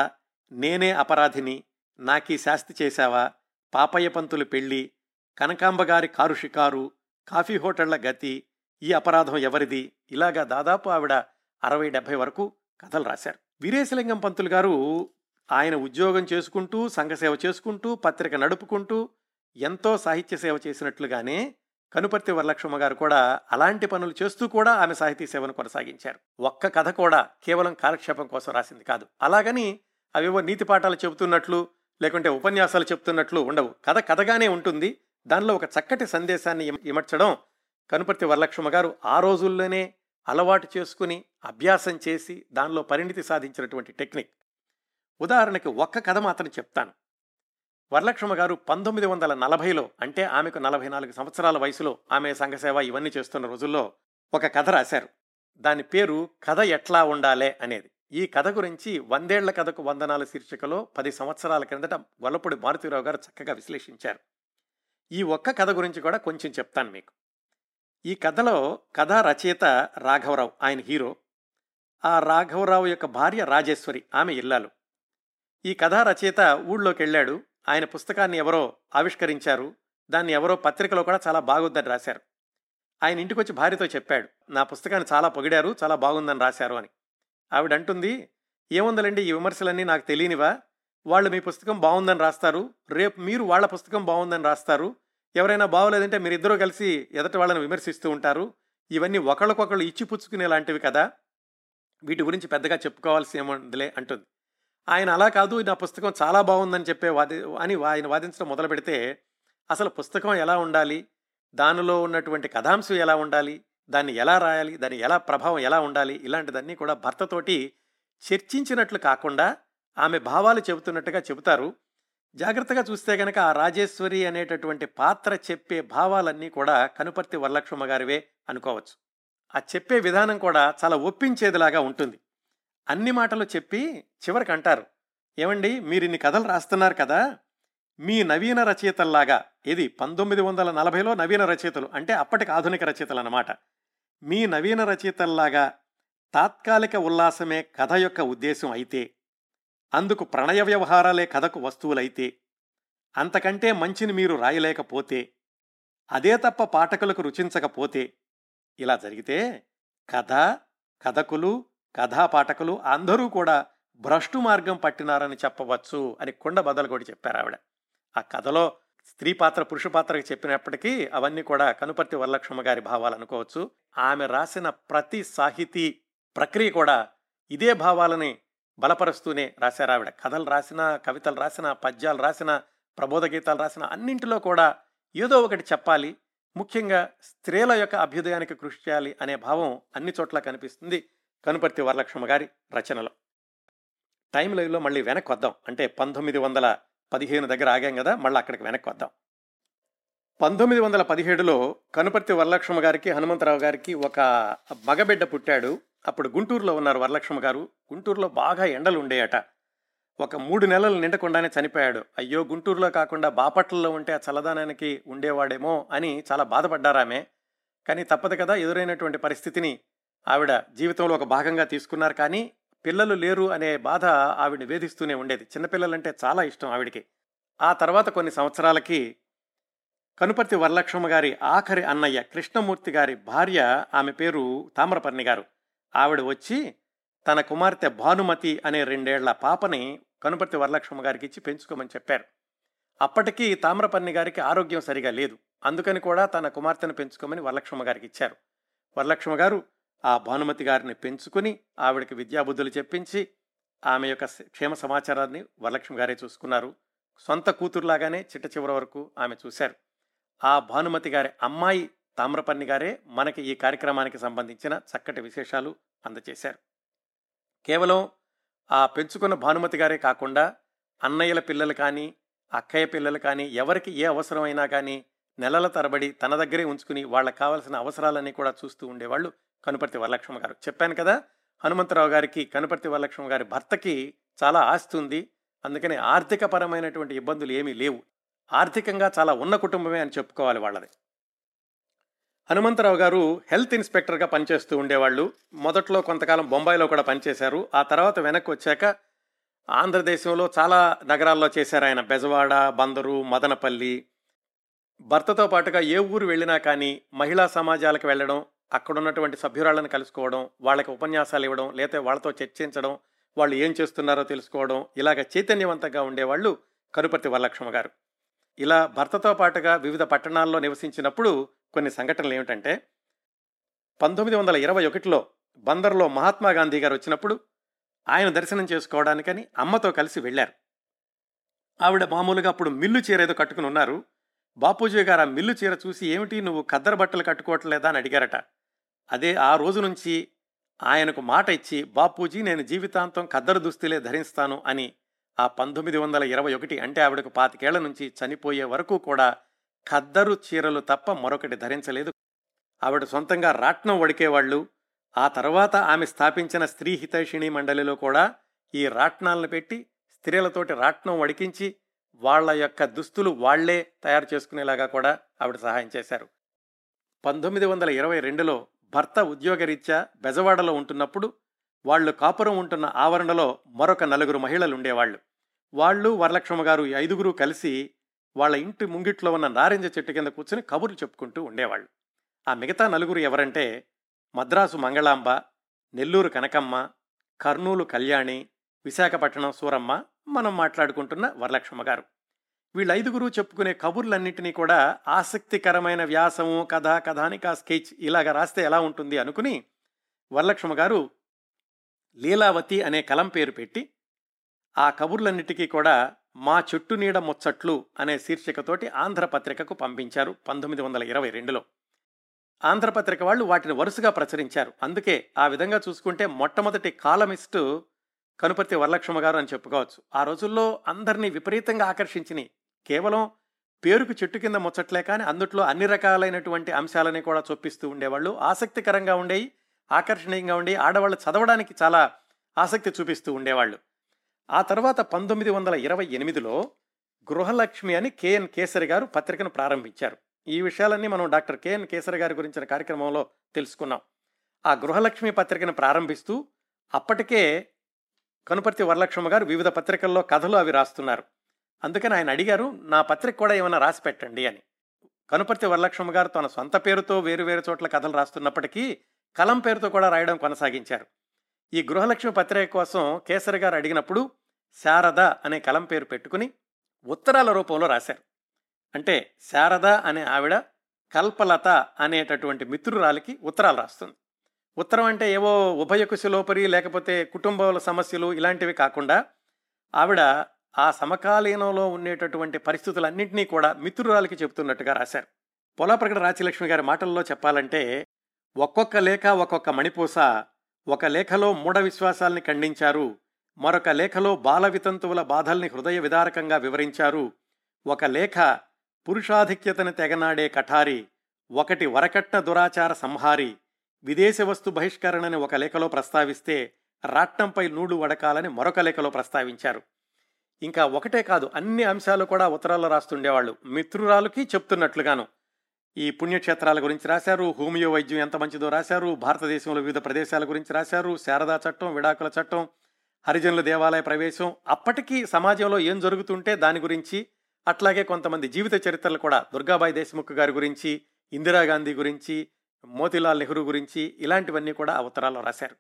నేనే అపరాధిని నాకీ శాస్తి చేశావా పాపయ్య పంతులు పెళ్ళి కనకాంబ కనకాంబగారి కారు షికారు కాఫీ హోటళ్ళ గతి ఈ అపరాధం ఎవరిది? ఇలాగా దాదాపు ఆవిడ అరవై డెబ్బై వరకు కథలు రాశారు. వీరేశలింగం పంతులు గారు ఆయన ఉద్యోగం చేసుకుంటూ సంఘసేవ చేసుకుంటూ పత్రిక నడుపుకుంటూ ఎంతో సాహిత్య సేవ చేసినట్లుగానే కనుపర్తి వరలక్ష్మ గారు కూడా అలాంటి పనులు చేస్తూ కూడా ఆమె సాహితీ సేవను కొనసాగించారు. ఒక్క కథ కూడా కేవలం కాలక్షేపం కోసం రాసింది కాదు. అలాగని అవేవో నీతి పాఠాలు చెబుతున్నట్లు లేకుంటే ఉపన్యాసాలు చెప్తున్నట్లు ఉండవు. కథ కథగానే ఉంటుంది. దానిలో ఒక చక్కటి సందేశాన్ని ఇమర్చడం కనుపర్తి వరలక్ష్మ గారు ఆ రోజుల్లోనే అలవాటు చేసుకుని అభ్యాసం చేసి దానిలో పరిణితి సాధించినటువంటి టెక్నిక్. ఉదాహరణకి ఒక్క కథ మాత్రం చెప్తాను. వరలక్ష్మ గారు పంతొమ్మిది వందల నలభైలో అంటే ఆమెకు నలభై నాలుగు సంవత్సరాల వయసులో ఆమె సంఘసేవ ఇవన్నీ చేస్తున్న రోజుల్లో ఒక కథ రాశారు. దాని పేరు కథ ఎట్లా ఉండాలే అనేది. ఈ కథ గురించి వందేళ్ళ కథకు వందనాల శీర్షికలో పది సంవత్సరాల క్రిందట గొల్లపూడి మారుతిరావు గారు చక్కగా విశ్లేషించారు. ఈ ఒక్క కథ గురించి కూడా కొంచెం చెప్తాను మీకు. ఈ కథలో కథా రచయిత రాఘవరావు ఆయన హీరో. ఆ రాఘవరావు యొక్క భార్య రాజేశ్వరి ఆమె ఇల్లాలు. ఈ కథా రచయిత ఊళ్ళోకి వెళ్ళాడు ఆయన పుస్తకాన్ని ఎవరో ఆవిష్కరించారు. దాన్ని ఎవరో పత్రికలో కూడా చాలా బాగుందని రాశారు. ఆయన ఇంటికి వచ్చి భార్యతో చెప్పాడు నా పుస్తకాన్ని చాలా పొగిడారు చాలా బాగుందని రాశారు అని. ఆవిడ అంటుంది ఏముందలండి ఈ విమర్శలన్నీ నాకు తెలియనివా? వాళ్ళు మీ పుస్తకం బాగుందని రాస్తారు. రేపు మీరు వాళ్ళ పుస్తకం బాగుందని రాస్తారు. ఎవరైనా బాగోలేదంటే మీరిద్దరూ కలిసి ఎదటి వాళ్ళని విమర్శిస్తూ ఉంటారు. ఇవన్నీ ఒకళ్ళకొకళ్ళు ఇచ్చిపుచ్చుకునే లాంటివి కదా. వీటి గురించి పెద్దగా చెప్పుకోవాల్సి ఏముందిలే అంటుంది. ఆయన అలా కాదు నా పుస్తకం చాలా బాగుందని చెప్పే వాది అని ఆయన వాదించడం మొదలు పెడితే అసలు పుస్తకం ఎలా ఉండాలి? దానిలో ఉన్నటువంటి కథాంశం ఎలా ఉండాలి? దాన్ని ఎలా రాయాలి? దాని ఎలా ప్రభావం ఎలా ఉండాలి? ఇలాంటిదన్నీ కూడా భర్తతోటి చర్చించినట్లు కాకుండా ఆమె భావాలు చెబుతున్నట్టుగా చెబుతారు. జాగ్రత్తగా చూస్తే గనక ఆ రాజేశ్వరి అనేటటువంటి పాత్ర చెప్పే భావాలన్నీ కూడా కనుపర్తి వరలక్ష్మ గారివే అనుకోవచ్చు. ఆ చెప్పే విధానం కూడా చాలా ఒప్పించేదిలాగా ఉంటుంది. అన్ని మాటలు చెప్పి చివరికి అంటారు ఏమండి మీరు ఇన్ని కథలు రాస్తున్నారు కదా మీ నవీన రచయితల్లాగా ఇది పంతొమ్మిది వందల నలభైలో నవీన రచయితలు అంటే అప్పటికి ఆధునిక రచయితలు అన్నమాట మీ నవీన రచయితల్లాగా తాత్కాలిక ఉల్లాసమే కథ యొక్క ఉద్దేశం అయితే అందుకు ప్రణయ వ్యవహారాలే కథకు వస్తువులైతే అంతకంటే మంచిని మీరు రాయలేకపోతే అదే తప్ప పాఠకులకు రుచించకపోతే ఇలా జరిగితే కథ కథకులు కథాపాఠకులు అందరూ కూడా భ్రష్టు మార్గం పట్టినారని చెప్పవచ్చు అని కుండ బదలు కూడా చెప్పారు ఆవిడ ఆ కథలో స్త్రీ పాత్ర పురుష పాత్రకి చెప్పినప్పటికీ అవన్నీ కూడా కనుపర్తి వరలక్ష్మ గారి భావాలు అనుకోవచ్చు. ఆమె రాసిన ప్రతి సాహితీ ప్రక్రియ కూడా ఇదే భావాలని బలపరుస్తూనే రాశారు ఆవిడ. కథలు రాసిన కవితలు రాసిన పద్యాలు రాసిన ప్రబోధ గీతాలు రాసిన అన్నింటిలో కూడా ఏదో ఒకటి చెప్పాలి. ముఖ్యంగా స్త్రీల యొక్క అభ్యుదయానికి కృషి చేయాలి అనే భావం అన్ని చోట్ల కనిపిస్తుంది. కనుపర్తి వరలక్ష్మ గారి రచనలో. టైం లైవ్లో మళ్ళీ వెనక్కి వద్దాం. అంటే పంతొమ్మిది వందల పదిహేను దగ్గర ఆగాం కదా మళ్ళీ అక్కడికి వెనక్కి వద్దాం. పంతొమ్మిది వందల పదిహేడులో కనుపర్తి వరలక్ష్మ గారికి హనుమంతరావు గారికి ఒక మగబిడ్డ పుట్టాడు. అప్పుడు గుంటూరులో ఉన్నారు వరలక్ష్మ గారు. గుంటూరులో బాగా ఎండలు ఉండేయట. ఒక మూడు నెలలు నిండకుండానే చనిపోయాడు. అయ్యో గుంటూరులో కాకుండా బాపట్లలో ఉంటే ఆ చల్లదానానికి ఉండేవాడేమో అని చాలా బాధపడ్డారామే. కానీ తప్పదు కదా ఎదురైనటువంటి పరిస్థితిని ఆవిడ జీవితంలో ఒక భాగంగా తీసుకున్నారు. కానీ పిల్లలు లేరు అనే బాధ ఆవిడ వేధిస్తూనే ఉండేది. చిన్నపిల్లలంటే చాలా ఇష్టం ఆవిడికి. ఆ తర్వాత కొన్ని సంవత్సరాలకి కనుపర్తి వరలక్ష్మ గారి ఆఖరి అన్నయ్య కృష్ణమూర్తి గారి భార్య ఆమె పేరు తామ్రపర్ణి గారు. ఆవిడ వచ్చి తన కుమార్తె భానుమతి అనే రెండేళ్ళ పాపని కనుపర్తి వరలక్ష్మ గారికి ఇచ్చి పెంచుకోమని చెప్పారు. అప్పటికీ తామ్రపర్ణి గారికి ఆరోగ్యం సరిగా లేదు. అందుకని కూడా తన కుమార్తెను పెంచుకోమని వరలక్ష్మ గారికి ఇచ్చారు వరలక్ష్మ గారు ఆ భానుమతి గారిని పెంచుకుని ఆవిడకి విద్యాబుద్ధులు చెప్పించి ఆమె యొక్క క్షేమ సమాచారాన్ని వరలక్ష్మి గారే చూసుకున్నారు. సొంత కూతురులాగానే చిట్ట చివరి వరకు ఆమె చూశారు. ఆ భానుమతి గారి అమ్మాయి తామ్రపర్ణి గారే మనకి ఈ కార్యక్రమానికి సంబంధించిన చక్కటి విశేషాలు అందజేశారు కేవలం ఆ పెంచుకున్న భానుమతి గారే కాకుండా అన్నయ్యల పిల్లలు కానీ అక్కయ్య పిల్లలు కానీ ఎవరికి ఏ అవసరమైనా కానీ నెలల తరబడి తన దగ్గరే ఉంచుకుని వాళ్ళకి కావాల్సిన అవసరాలన్నీ కూడా చూస్తూ ఉండేవాళ్ళు కనుపర్తి వరలక్ష్మ గారు. చెప్పాను కదా హనుమంతరావు గారికి కనుపర్తి వరలక్ష్మ గారి భర్తకి చాలా ఆస్తి ఉంది. అందుకని ఆర్థికపరమైనటువంటి ఇబ్బందులు ఏమీ లేవు. ఆర్థికంగా చాలా ఉన్న కుటుంబమే అని చెప్పుకోవాలి వాళ్ళది. హనుమంతరావు గారు హెల్త్ ఇన్స్పెక్టర్గా పనిచేస్తూ ఉండేవాళ్ళు. మొదట్లో కొంతకాలం బొంబాయిలో కూడా పనిచేశారు. ఆ తర్వాత వెనక్కి వచ్చాక ఆంధ్రదేశంలో చాలా నగరాల్లో చేశారు ఆయన. బెజవాడ బందరు మదనపల్లి. భర్తతో పాటుగా ఏ ఊరు వెళ్ళినా కానీ మహిళా సమాజాలకు వెళ్ళడం అక్కడున్నటువంటి సభ్యురాళ్ళని కలుసుకోవడం వాళ్ళకి ఉపన్యాసాలు ఇవ్వడం లేకపోతే వాళ్ళతో చర్చించడం వాళ్ళు ఏం చేస్తున్నారో తెలుసుకోవడం ఇలాగ చైతన్యవంతంగా ఉండేవాళ్ళు కనుపర్తి వరలక్ష్మ గారు. ఇలా భర్తతో పాటుగా వివిధ పట్టణాల్లో నివసించినప్పుడు కొన్ని సంఘటనలు ఏమిటంటే పంతొమ్మిది వందల ఇరవై ఒకటిలో బందర్లో మహాత్మా గాంధీ గారు వచ్చినప్పుడు ఆయన దర్శనం చేసుకోవడానికని అమ్మతో కలిసి వెళ్ళారు. ఆవిడ మామూలుగా అప్పుడు మిల్లు చీర ఏదో కట్టుకుని ఉన్నారు. బాపూజీ గారు ఆ మిల్లు చీర చూసి ఏమిటి నువ్వు కద్దరు బట్టలు కట్టుకోవట్లేదా? అని అడిగారట. అదే ఆ రోజు నుంచి ఆయనకు మాట ఇచ్చి బాపూజీ నేను జీవితాంతం కద్దరు దుస్తులే ధరిస్తాను అని ఆ పంతొమ్మిది వందల ఇరవై ఒకటి అంటే ఆవిడకు పాతికేళ్ళ నుంచి చనిపోయే వరకు కూడా ఖద్దరు చీరలు తప్ప మరొకటి ధరించలేదు. ఆవిడ సొంతంగా రాట్నం వడికేవాళ్ళు. ఆ తర్వాత ఆమె స్థాపించిన స్త్రీ హితైషిణి మండలిలో కూడా ఈ రాట్నాలను పెట్టి స్త్రీలతోటి రాట్నం వడికించి వాళ్ళ యొక్క దుస్తులు వాళ్ళే తయారు చేసుకునేలాగా కూడా ఆవిడ సహాయం చేశారు. పంతొమ్మిది వందల ఇరవై రెండులో భర్త ఉద్యోగరీత్యా బెజవాడలో ఉంటున్నప్పుడు వాళ్ళు కాపురం ఉంటున్న ఆవరణలో మరొక నలుగురు మహిళలు ఉండేవాళ్ళు వాళ్ళు వరలక్ష్మ గారు ఐదుగురు కలిసి వాళ్ళ ఇంటి ముంగిట్లో ఉన్న నారింజ చెట్టు కింద కూర్చుని కబుర్లు చెప్పుకుంటూ ఉండేవాళ్ళు. ఆ మిగతా నలుగురు ఎవరంటే మద్రాసు మంగళాంబ నెల్లూరు కనకమ్మ కర్నూలు కళ్యాణి విశాఖపట్నం సూరమ్మ మనం మాట్లాడుకుంటున్న వరలక్ష్మ గారు. వీళ్ళ ఐదుగురు చెప్పుకునే కబుర్లన్నింటినీ కూడా ఆసక్తికరమైన వ్యాసము కథ కథానిక స్కెచ్ ఇలాగ రాస్తే ఎలా ఉంటుంది అనుకుని వరలక్ష్మ గారు లీలావతి అనే కలం పేరు పెట్టి ఆ కబుర్లన్నిటికీ కూడా మా చెట్టు నీడ ముచ్చట్లు అనే శీర్షికతోటి ఆంధ్రపత్రికకు పంపించారు పంతొమ్మిది వందల ఇరవై రెండులో. ఆంధ్రపత్రిక వాళ్ళు వాటిని వరుసగా ప్రచురించారు. అందుకే ఆ విధంగా చూసుకుంటే మొట్టమొదటి కాలమిస్టు కనుపర్తి వరలక్ష్మ గారు అని చెప్పుకోవచ్చు. ఆ రోజుల్లో అందరినీ విపరీతంగా ఆకర్షించినాయి. కేవలం పేరుకు చెట్టు కింద ముచ్చట్లే కానీ అందుట్లో అన్ని రకాలైనటువంటి అంశాలని కూడా చొప్పిస్తూ ఉండేవాళ్ళు. ఆసక్తికరంగా ఉండేవి ఆకర్షణీయంగా ఉండి ఆడవాళ్ళు చదవడానికి చాలా ఆసక్తి చూపిస్తూ ఉండేవాళ్ళు. ఆ తర్వాత పంతొమ్మిది వందల ఇరవై ఎనిమిదిలో గృహలక్ష్మి అని కేఎన్ కేసరి గారు పత్రికను ప్రారంభించారు. ఈ విషయాలన్నీ మనం డాక్టర్ కేఎన్ కేసరి గారి గురించిన కార్యక్రమంలో తెలుసుకున్నాం. ఆ గృహలక్ష్మి పత్రికను ప్రారంభిస్తూ అప్పటికే కనుపర్తి వరలక్ష్మ గారు వివిధ పత్రికల్లో కథలు అవి రాస్తున్నారు. అందుకని ఆయన అడిగారు నా పత్రిక కూడా ఏమైనా రాసి పెట్టండి అని. కనుపర్తి వరలక్ష్మ గారు తన సొంత పేరుతో వేరు వేరు చోట్ల కథలు రాస్తున్నప్పటికీ కలం పేరుతో కూడా రాయడం కొనసాగించారు. ఈ గృహలక్ష్మి పత్రిక కోసం కేసరి గారు అడిగినప్పుడు శారద అనే కలం పేరు పెట్టుకుని ఉత్తరాల రూపంలో రాశారు. అంటే శారద అనే ఆవిడ కల్పలత అనేటటువంటి మిత్రురాలికి ఉత్తరాలు రాస్తుంది. ఉత్తరం అంటే ఏవో ఉభయకుశలోపరి లేకపోతే కుటుంబాల సమస్యలు ఇలాంటివి కాకుండా ఆవిడ ఆ సమకాలీనంలో ఉండేటటువంటి పరిస్థితులన్నింటినీ కూడా మిత్రురాలికి చెబుతున్నట్టుగా రాశారు. పొలాప్రగడ రాచిలక్ష్మి గారి మాటల్లో చెప్పాలంటే ఒక్కొక్క లేఖ ఒక్కొక్క మణిపూస ఒక లేఖలో మూఢ విశ్వాసాల్ని ఖండించారు మరొక లేఖలో బాల వితంతువుల బాధల్ని హృదయ విదారకంగా వివరించారు ఒక లేఖ పురుషాధిక్యతను తెగనాడే కఠారి ఒకటి వరకట్న దురాచార సంహారి విదేశ వస్తు బహిష్కరణని ఒక లేఖలో ప్రస్తావిస్తే రాట్నంపై నూడు వడకాలని మరొక లేఖలో ప్రస్తావించారు. ఇంకా ఒకటే కాదు అన్ని అంశాలు కూడా ఉత్తరాల్లో రాస్తుండేవాళ్ళు మిత్రురాలుకి చెప్తున్నట్లుగాను. ఈ పుణ్యక్షేత్రాల గురించి రాశారు హోమియో వైద్యం ఎంత మంచిదో రాశారు భారతదేశంలో వివిధ ప్రదేశాల గురించి రాశారు శారదా చట్టం విడాకుల చట్టం హరిజనుల దేవాలయ ప్రవేశం. అప్పటికీ సమాజంలో ఏం జరుగుతుంటే దాని గురించి అట్లాగే కొంతమంది జీవిత చరిత్రలు కూడా దుర్గాబాయి దేశముఖ్ గారి గురించి ఇందిరాగాంధీ గురించి మోతిలాల్ నెహ్రూ గురించి ఇలాంటివన్నీ కూడా ఆ ఉత్తరాల్లో రాశారు.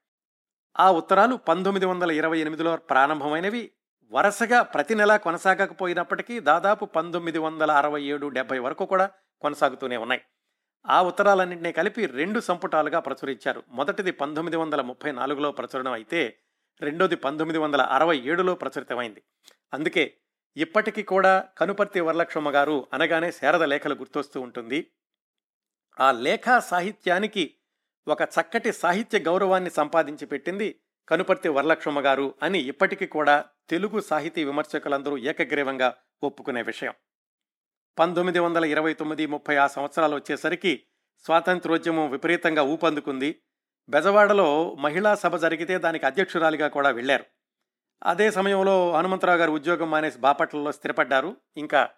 ఆ ఉత్తరాలు పంతొమ్మిది వందల ఇరవై ఎనిమిదిలో ప్రారంభమైనవి. వరుసగా ప్రతి నెలా కొనసాగకపోయినప్పటికీ దాదాపు పంతొమ్మిది వందల అరవై ఏడు డెబ్బై వరకు కూడా కొనసాగుతూనే ఉన్నాయి. ఆ ఉత్తరాలన్నింటినీ కలిపి రెండు సంపుటాలుగా ప్రచురించారు. మొదటిది పంతొమ్మిది వందల ముప్పై నాలుగులో ప్రచురణం అయితే రెండోది పంతొమ్మిది వందల అరవై ఏడులో ప్రచురితమైంది. అందుకే ఇప్పటికీ కూడా కనుపర్తి వరలక్ష్మ గారు అనగానే శారద లేఖలు గుర్తొస్తూ ఉంటుంది. ఆ లేఖా సాహిత్యానికి ఒక చక్కటి సాహిత్య గౌరవాన్ని సంపాదించి పెట్టింది కనుపర్తి వరలక్ష్మ గారు అని ఇప్పటికీ కూడా తెలుగు సాహితీ విమర్శకులందరూ ఏకగ్రీవంగా ఒప్పుకునే విషయం. పంతొమ్మిది వందల ఇరవై తొమ్మిది ముప్పై ఆ సంవత్సరాలు వచ్చేసరికి స్వాతంత్రోద్యమం విపరీతంగా ఊపందుకుంది. బెజవాడలో మహిళా సభ జరిగితే దానికి అధ్యక్షురాలిగా కూడా వెళ్ళారు. అదే సమయంలో హనుమంతరావు గారు ఉద్యోగం మానేసి బాపట్లలో స్థిరపడ్డారు. ఇంకా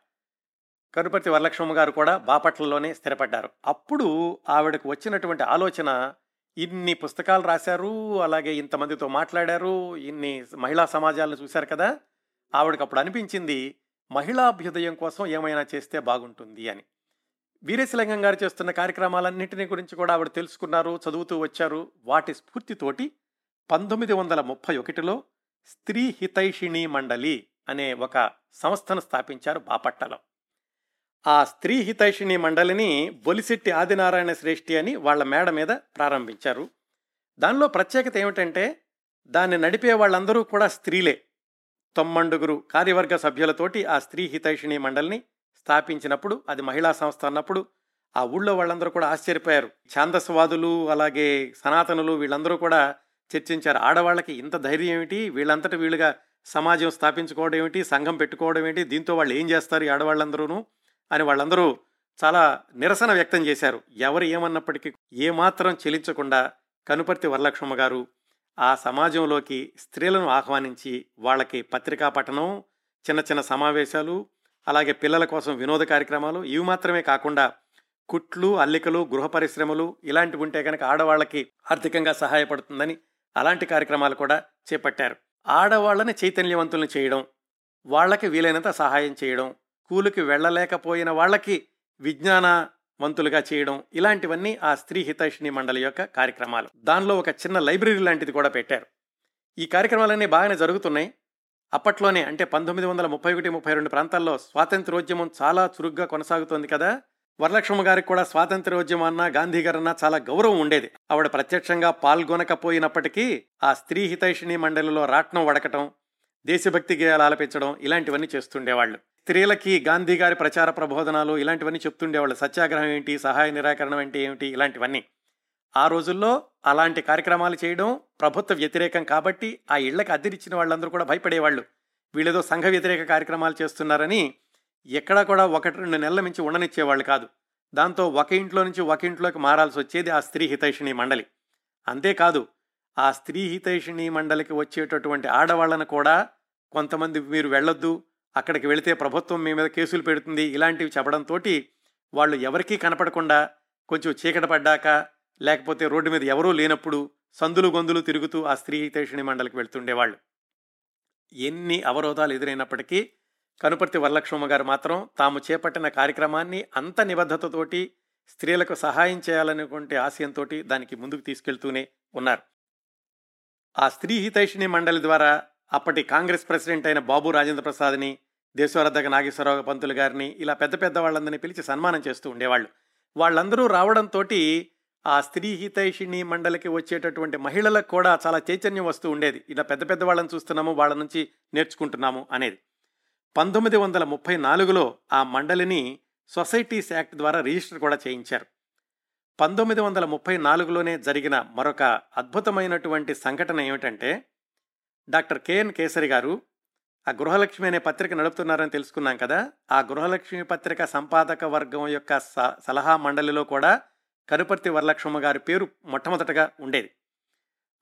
కరుపతి వరలక్ష్మ గారు కూడా బాపట్లలోనే స్థిరపడ్డారు. అప్పుడు ఆవిడకు వచ్చినటువంటి ఆలోచన ఇన్ని పుస్తకాలు రాశారు అలాగే ఇంతమందితో మాట్లాడారు ఇన్ని మహిళా సమాజాలను చూశారు కదా ఆవిడకు అప్పుడు అనిపించింది మహిళాభ్యుదయం కోసం ఏమైనా చేస్తే బాగుంటుంది అని. వీరేశలింగం గారు చేస్తున్న కార్యక్రమాలన్నింటినీ గురించి కూడా ఆవిడ తెలుసుకున్నారు చదువుతూ వచ్చారు. వాటి స్ఫూర్తితోటి పంతొమ్మిది వందల ముప్పై ఒకటిలో స్త్రీ హితైషిణి మండలి అనే ఒక సంస్థను స్థాపించారు బాపట్టలో ఆ స్త్రీ హితైషిణి మండలిని బొలిశెట్టి ఆదినారాయణ శ్రేష్ఠి అని వాళ్ళ మేడ మీద ప్రారంభించారు. దానిలో ప్రత్యేకత ఏమిటంటే దాన్ని నడిపే వాళ్ళందరూ కూడా స్త్రీలే. తొమ్మండుగురు కార్యవర్గ సభ్యులతోటి ఆ స్త్రీ హితైషిణి మండలిని స్థాపించినప్పుడు అది మహిళా సంస్థ అన్నప్పుడు ఆ ఊళ్ళో వాళ్ళందరూ కూడా ఆశ్చర్యపోయారు. ఛాందస్వాదులు అలాగే సనాతనులు వీళ్ళందరూ కూడా చర్చించారు. ఆడవాళ్ళకి ఇంత ధైర్యం ఏమిటి? వీళ్ళంతటి వీళ్ళుగా సమాజం స్థాపించుకోవడం ఏమిటి? సంఘం పెట్టుకోవడం ఏంటి దీంతో వాళ్ళు ఏం చేస్తారు ఈ ఆడవాళ్ళందరూను? అని వాళ్ళందరూ చాలా నిరసన వ్యక్తం చేశారు. ఎవరు ఏమన్నప్పటికీ ఏమాత్రం చెలించకుండా కనుపర్తి వరలక్ష్మ గారు ఆ సమాజంలోకి స్త్రీలను ఆహ్వానించి వాళ్ళకి పత్రికా పఠనం చిన్న చిన్న సమావేశాలు అలాగే పిల్లల కోసం వినోద కార్యక్రమాలు ఇవి మాత్రమే కాకుండా కుట్లు అల్లికలు గృహ పరిశ్రమలు ఇలాంటివి ఉంటే కనుక ఆడవాళ్ళకి ఆర్థికంగా సహాయపడుతుందని అలాంటి కార్యక్రమాలు కూడా చేపట్టారు. ఆడవాళ్ళని చైతన్యవంతులను చేయడం వాళ్ళకి వీలైనంత సహాయం చేయడం స్కూలుకి వెళ్ళలేకపోయిన వాళ్ళకి విజ్ఞాన వంతులుగా చేయడం ఇలాంటివన్నీ ఆ స్త్రీ హితైషిణి మండలి యొక్క కార్యక్రమాలు. దానిలో ఒక చిన్న లైబ్రరీ లాంటిది కూడా పెట్టారు. ఈ కార్యక్రమాలన్నీ బాగానే జరుగుతున్నాయి. అప్పట్లోనే అంటే పంతొమ్మిది వందల ముప్పై ఒకటి ముప్పై రెండు ప్రాంతాల్లో స్వాతంత్రోద్యమం చాలా చురుగ్గా కొనసాగుతోంది కదా? వరలక్ష్మ గారికి కూడా స్వాతంత్ర్యోద్యమం అన్నా గాంధీ గారన్నా చాలా గౌరవం ఉండేది. ఆవిడ ప్రత్యక్షంగా పాల్గొనకపోయినప్పటికీ ఆ స్త్రీ హితైషిణి మండలిలో రాట్నం వడకటం దేశభక్తి గేయాలు ఆలపించడం ఇలాంటివన్నీ చేస్తుండేవాళ్ళు. స్త్రీలకి గాంధీ గారి ప్రచార ప్రబోధనాలు ఇలాంటివన్నీ చెప్తుండేవాళ్ళు. సత్యాగ్రహం ఏంటి? సహాయ నిరాకరణం అంటే ఏమిటి? ఇలాంటివన్నీ. ఆ రోజుల్లో అలాంటి కార్యక్రమాలు చేయడం ప్రభుత్వ వ్యతిరేకం కాబట్టి ఆ ఇళ్ళకు అద్దెనిచ్చిన వాళ్ళందరూ కూడా భయపడేవాళ్ళు. వీళ్ళేదో సంఘ వ్యతిరేక కార్యక్రమాలు చేస్తున్నారని ఎక్కడా కూడా ఒకటి రెండు నెలల నుంచి ఉండనిచ్చేవాళ్ళు కాదు. దాంతో ఒక ఇంట్లో నుంచి ఒక ఇంట్లోకి మారాల్సి వచ్చేది ఆ స్త్రీ హితైషిణి మండలి. అంతేకాదు ఆ స్త్రీ హితైషిణి మండలికి వచ్చేటటువంటి ఆడవాళ్ళను కూడా కొంతమంది మీరు వెళ్ళొద్దు అక్కడికి వెళితే ప్రభుత్వం మీ మీద కేసులు పెడుతుంది ఇలాంటివి చెప్పడంతో వాళ్ళు ఎవరికీ కనపడకుండా కొంచెం చీకట పడ్డాక లేకపోతే రోడ్డు మీద ఎవరూ లేనప్పుడు సందులు గొందులు తిరుగుతూ ఆ స్త్రీ హితైషిణి మండలికి వెళ్తుండేవాళ్ళు. ఎన్ని అవరోధాలు ఎదురైనప్పటికీ కనుపర్తి వరలక్ష్మమ్మ గారు మాత్రం తాము చేపట్టిన కార్యక్రమాన్ని అంత నిబద్ధతతోటి స్త్రీలకు సహాయం చేయాలనుకుంటే ఆశయంతో దానికి ముందుకు తీసుకెళ్తూనే ఉన్నారు. ఆ స్త్రీ హితైషిణి మండలి ద్వారా అప్పటి కాంగ్రెస్ ప్రెసిడెంట్ అయిన బాబు రాజేంద్ర ప్రసాద్ని దేశవరదగ నాగేశ్వరరావు పంతులు గారిని ఇలా పెద్ద పెద్ద వాళ్ళందరినీ పిలిచి సన్మానం చేస్తూ ఉండేవాళ్ళు. వాళ్ళందరూ రావడంతో ఆ స్త్రీ హితైషిణి మండలికి వచ్చేటటువంటి మహిళలకు కూడా చాలా చైతన్యం వస్తూ ఉండేది. ఇలా పెద్ద పెద్ద వాళ్ళని చూస్తున్నాము వాళ్ళ నుంచి నేర్చుకుంటున్నాము అనేది. పంతొమ్మిది వందల ముప్పై నాలుగులో ఆ మండలిని సొసైటీస్ యాక్ట్ ద్వారా రిజిస్టర్ కూడా చేయించారు. పంతొమ్మిది వందల ముప్పై నాలుగులోనే జరిగిన మరొక అద్భుతమైనటువంటి సంఘటన ఏమిటంటే డాక్టర్ కెఎన్ కేసరి గారు ఆ గృహలక్ష్మి అనే పత్రిక నడుపుతున్నారని తెలుసుకున్నాం కదా. ఆ గృహలక్ష్మి పత్రిక సంపాదక వర్గం యొక్క సలహా మండలిలో కూడా కనుపర్తి వరలక్ష్మ గారి పేరు మొట్టమొదటగా ఉండేది.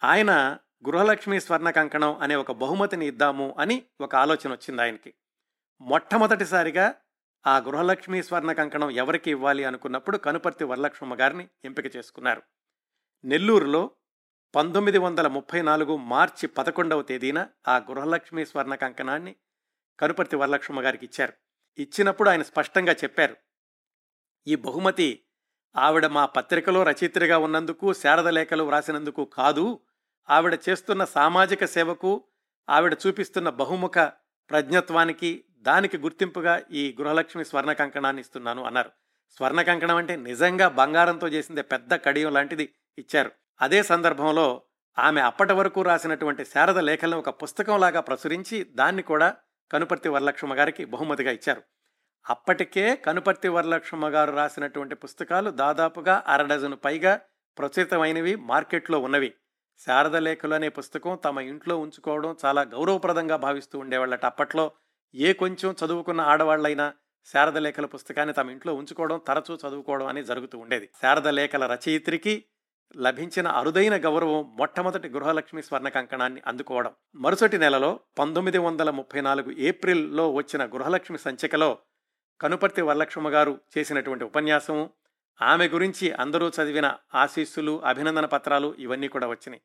ఆయన గృహలక్ష్మి స్వర్ణ కంకణం అనే ఒక బహుమతిని ఇద్దాము అని ఒక ఆలోచన వచ్చింది ఆయనకి. మొట్టమొదటిసారిగా ఆ గృహలక్ష్మి స్వర్ణ కంకణం ఎవరికి ఇవ్వాలి అనుకున్నప్పుడు కనుపర్తి వరలక్ష్మ గారిని ఎంపిక చేసుకున్నారు. నెల్లూరులో పంతొమ్మిది వందల ముప్పై నాలుగు మార్చి పదకొండవ తేదీన ఆ గృహలక్ష్మి స్వర్ణ కంకణాన్ని కనుపర్తి వరలక్ష్మ గారికి ఇచ్చారు. ఇచ్చినప్పుడు ఆయన స్పష్టంగా చెప్పారు. ఈ బహుమతి ఆవిడ మా పత్రికలో రచయిత్రిగా ఉన్నందుకు శారద లేఖలు వ్రాసినందుకు కాదు ఆవిడ చేస్తున్న సామాజిక సేవకు ఆవిడ చూపిస్తున్న బహుముఖ ప్రజ్ఞత్వానికి దానికి గుర్తింపుగా ఈ గృహలక్ష్మి స్వర్ణ కంకణాన్ని ఇస్తున్నాను అన్నారు. స్వర్ణ కంకణం అంటే నిజంగా బంగారంతో చేసిందే పెద్ద కడియం లాంటిది ఇచ్చారు. అదే సందర్భంలో ఆమె అప్పటి వరకు రాసినటువంటి శారద లేఖలను ఒక పుస్తకంలాగా ప్రచురించి దాన్ని కూడా కనుపర్తి వరలక్ష్మ గారికి బహుమతిగా ఇచ్చారు. అప్పటికే కనుపర్తి వరలక్ష్మ గారు రాసినటువంటి పుస్తకాలు దాదాపుగా అరడజను పైగా ప్రచురితమైనవి మార్కెట్లో ఉన్నవి. శారద లేఖలు అనే పుస్తకం తమ ఇంట్లో ఉంచుకోవడం చాలా గౌరవప్రదంగా భావిస్తూ ఉండేవాళ్ళట. అప్పట్లో ఏ కొంచెం చదువుకున్న ఆడవాళ్ళైనా శారద లేఖల పుస్తకాన్ని తమ ఇంట్లో ఉంచుకోవడం తరచూ చదువుకోవడం అనేది జరుగుతూ ఉండేది. శారద లేఖల రచయిత్రికి లభించిన అరుదైన గౌరవం మొట్టమొదటి గృహలక్ష్మి స్వర్ణ కంకణాన్ని అందుకోవడం. మరుసటి నెలలో పంతొమ్మిది వందల ముప్పై నాలుగు ఏప్రిల్లో వచ్చిన గృహలక్ష్మి సంచికలో కనుపర్తి వరలక్ష్మ గారు చేసినటువంటి ఉపన్యాసం ఆమె గురించి అందరూ చదివిన ఆశీస్సులు అభినందన పత్రాలు ఇవన్నీ కూడా వచ్చినాయి.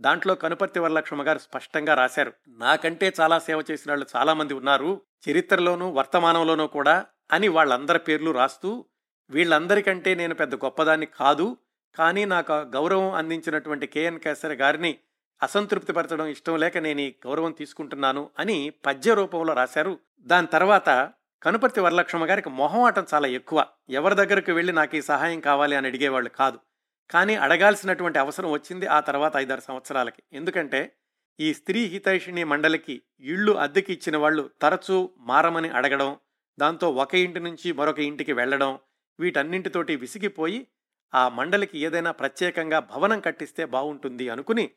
దాంట్లో కనుపర్తి వరలక్ష్మ గారు స్పష్టంగా రాశారు నాకంటే చాలా సేవ చేసిన వాళ్ళు చాలామంది ఉన్నారు చరిత్రలోనూ వర్తమానంలోనూ కూడా అని వాళ్ళందరి పేర్లు రాస్తూ వీళ్ళందరికంటే నేను పెద్ద గొప్పదాన్ని కాదు కానీ నాకు గౌరవం అందించినటువంటి కేఎన్ కేసరి గారిని అసంతృప్తిపరచడం ఇష్టం లేక నేను ఈ గౌరవం తీసుకుంటున్నాను అని పద్య రూపంలో రాశారు. దాని తర్వాత కనుపర్తి వరలక్ష్మ గారికి మొహమాటం చాలా ఎక్కువ. ఎవరి దగ్గరకు వెళ్ళి నాకు ఈ సహాయం కావాలి అని అడిగేవాళ్ళు కాదు. కానీ అడగాల్సినటువంటి అవసరం వచ్చింది ఆ తర్వాత ఐదారు సంవత్సరాలకి. ఎందుకంటే ఈ స్త్రీ హితైషిణి మండలికి ఇళ్ళు అద్దెకి ఇచ్చిన వాళ్ళు తరచూ మారమని అడగడం దాంతో ఒక ఇంటి నుంచి మరొక ఇంటికి వెళ్ళడం వీటన్నింటితోటి విసిగిపోయి ఆ మండలికి ఏదైనా ప్రత్యేకంగా భవనం కట్టిస్తే బాగుంటుంది అనుకుని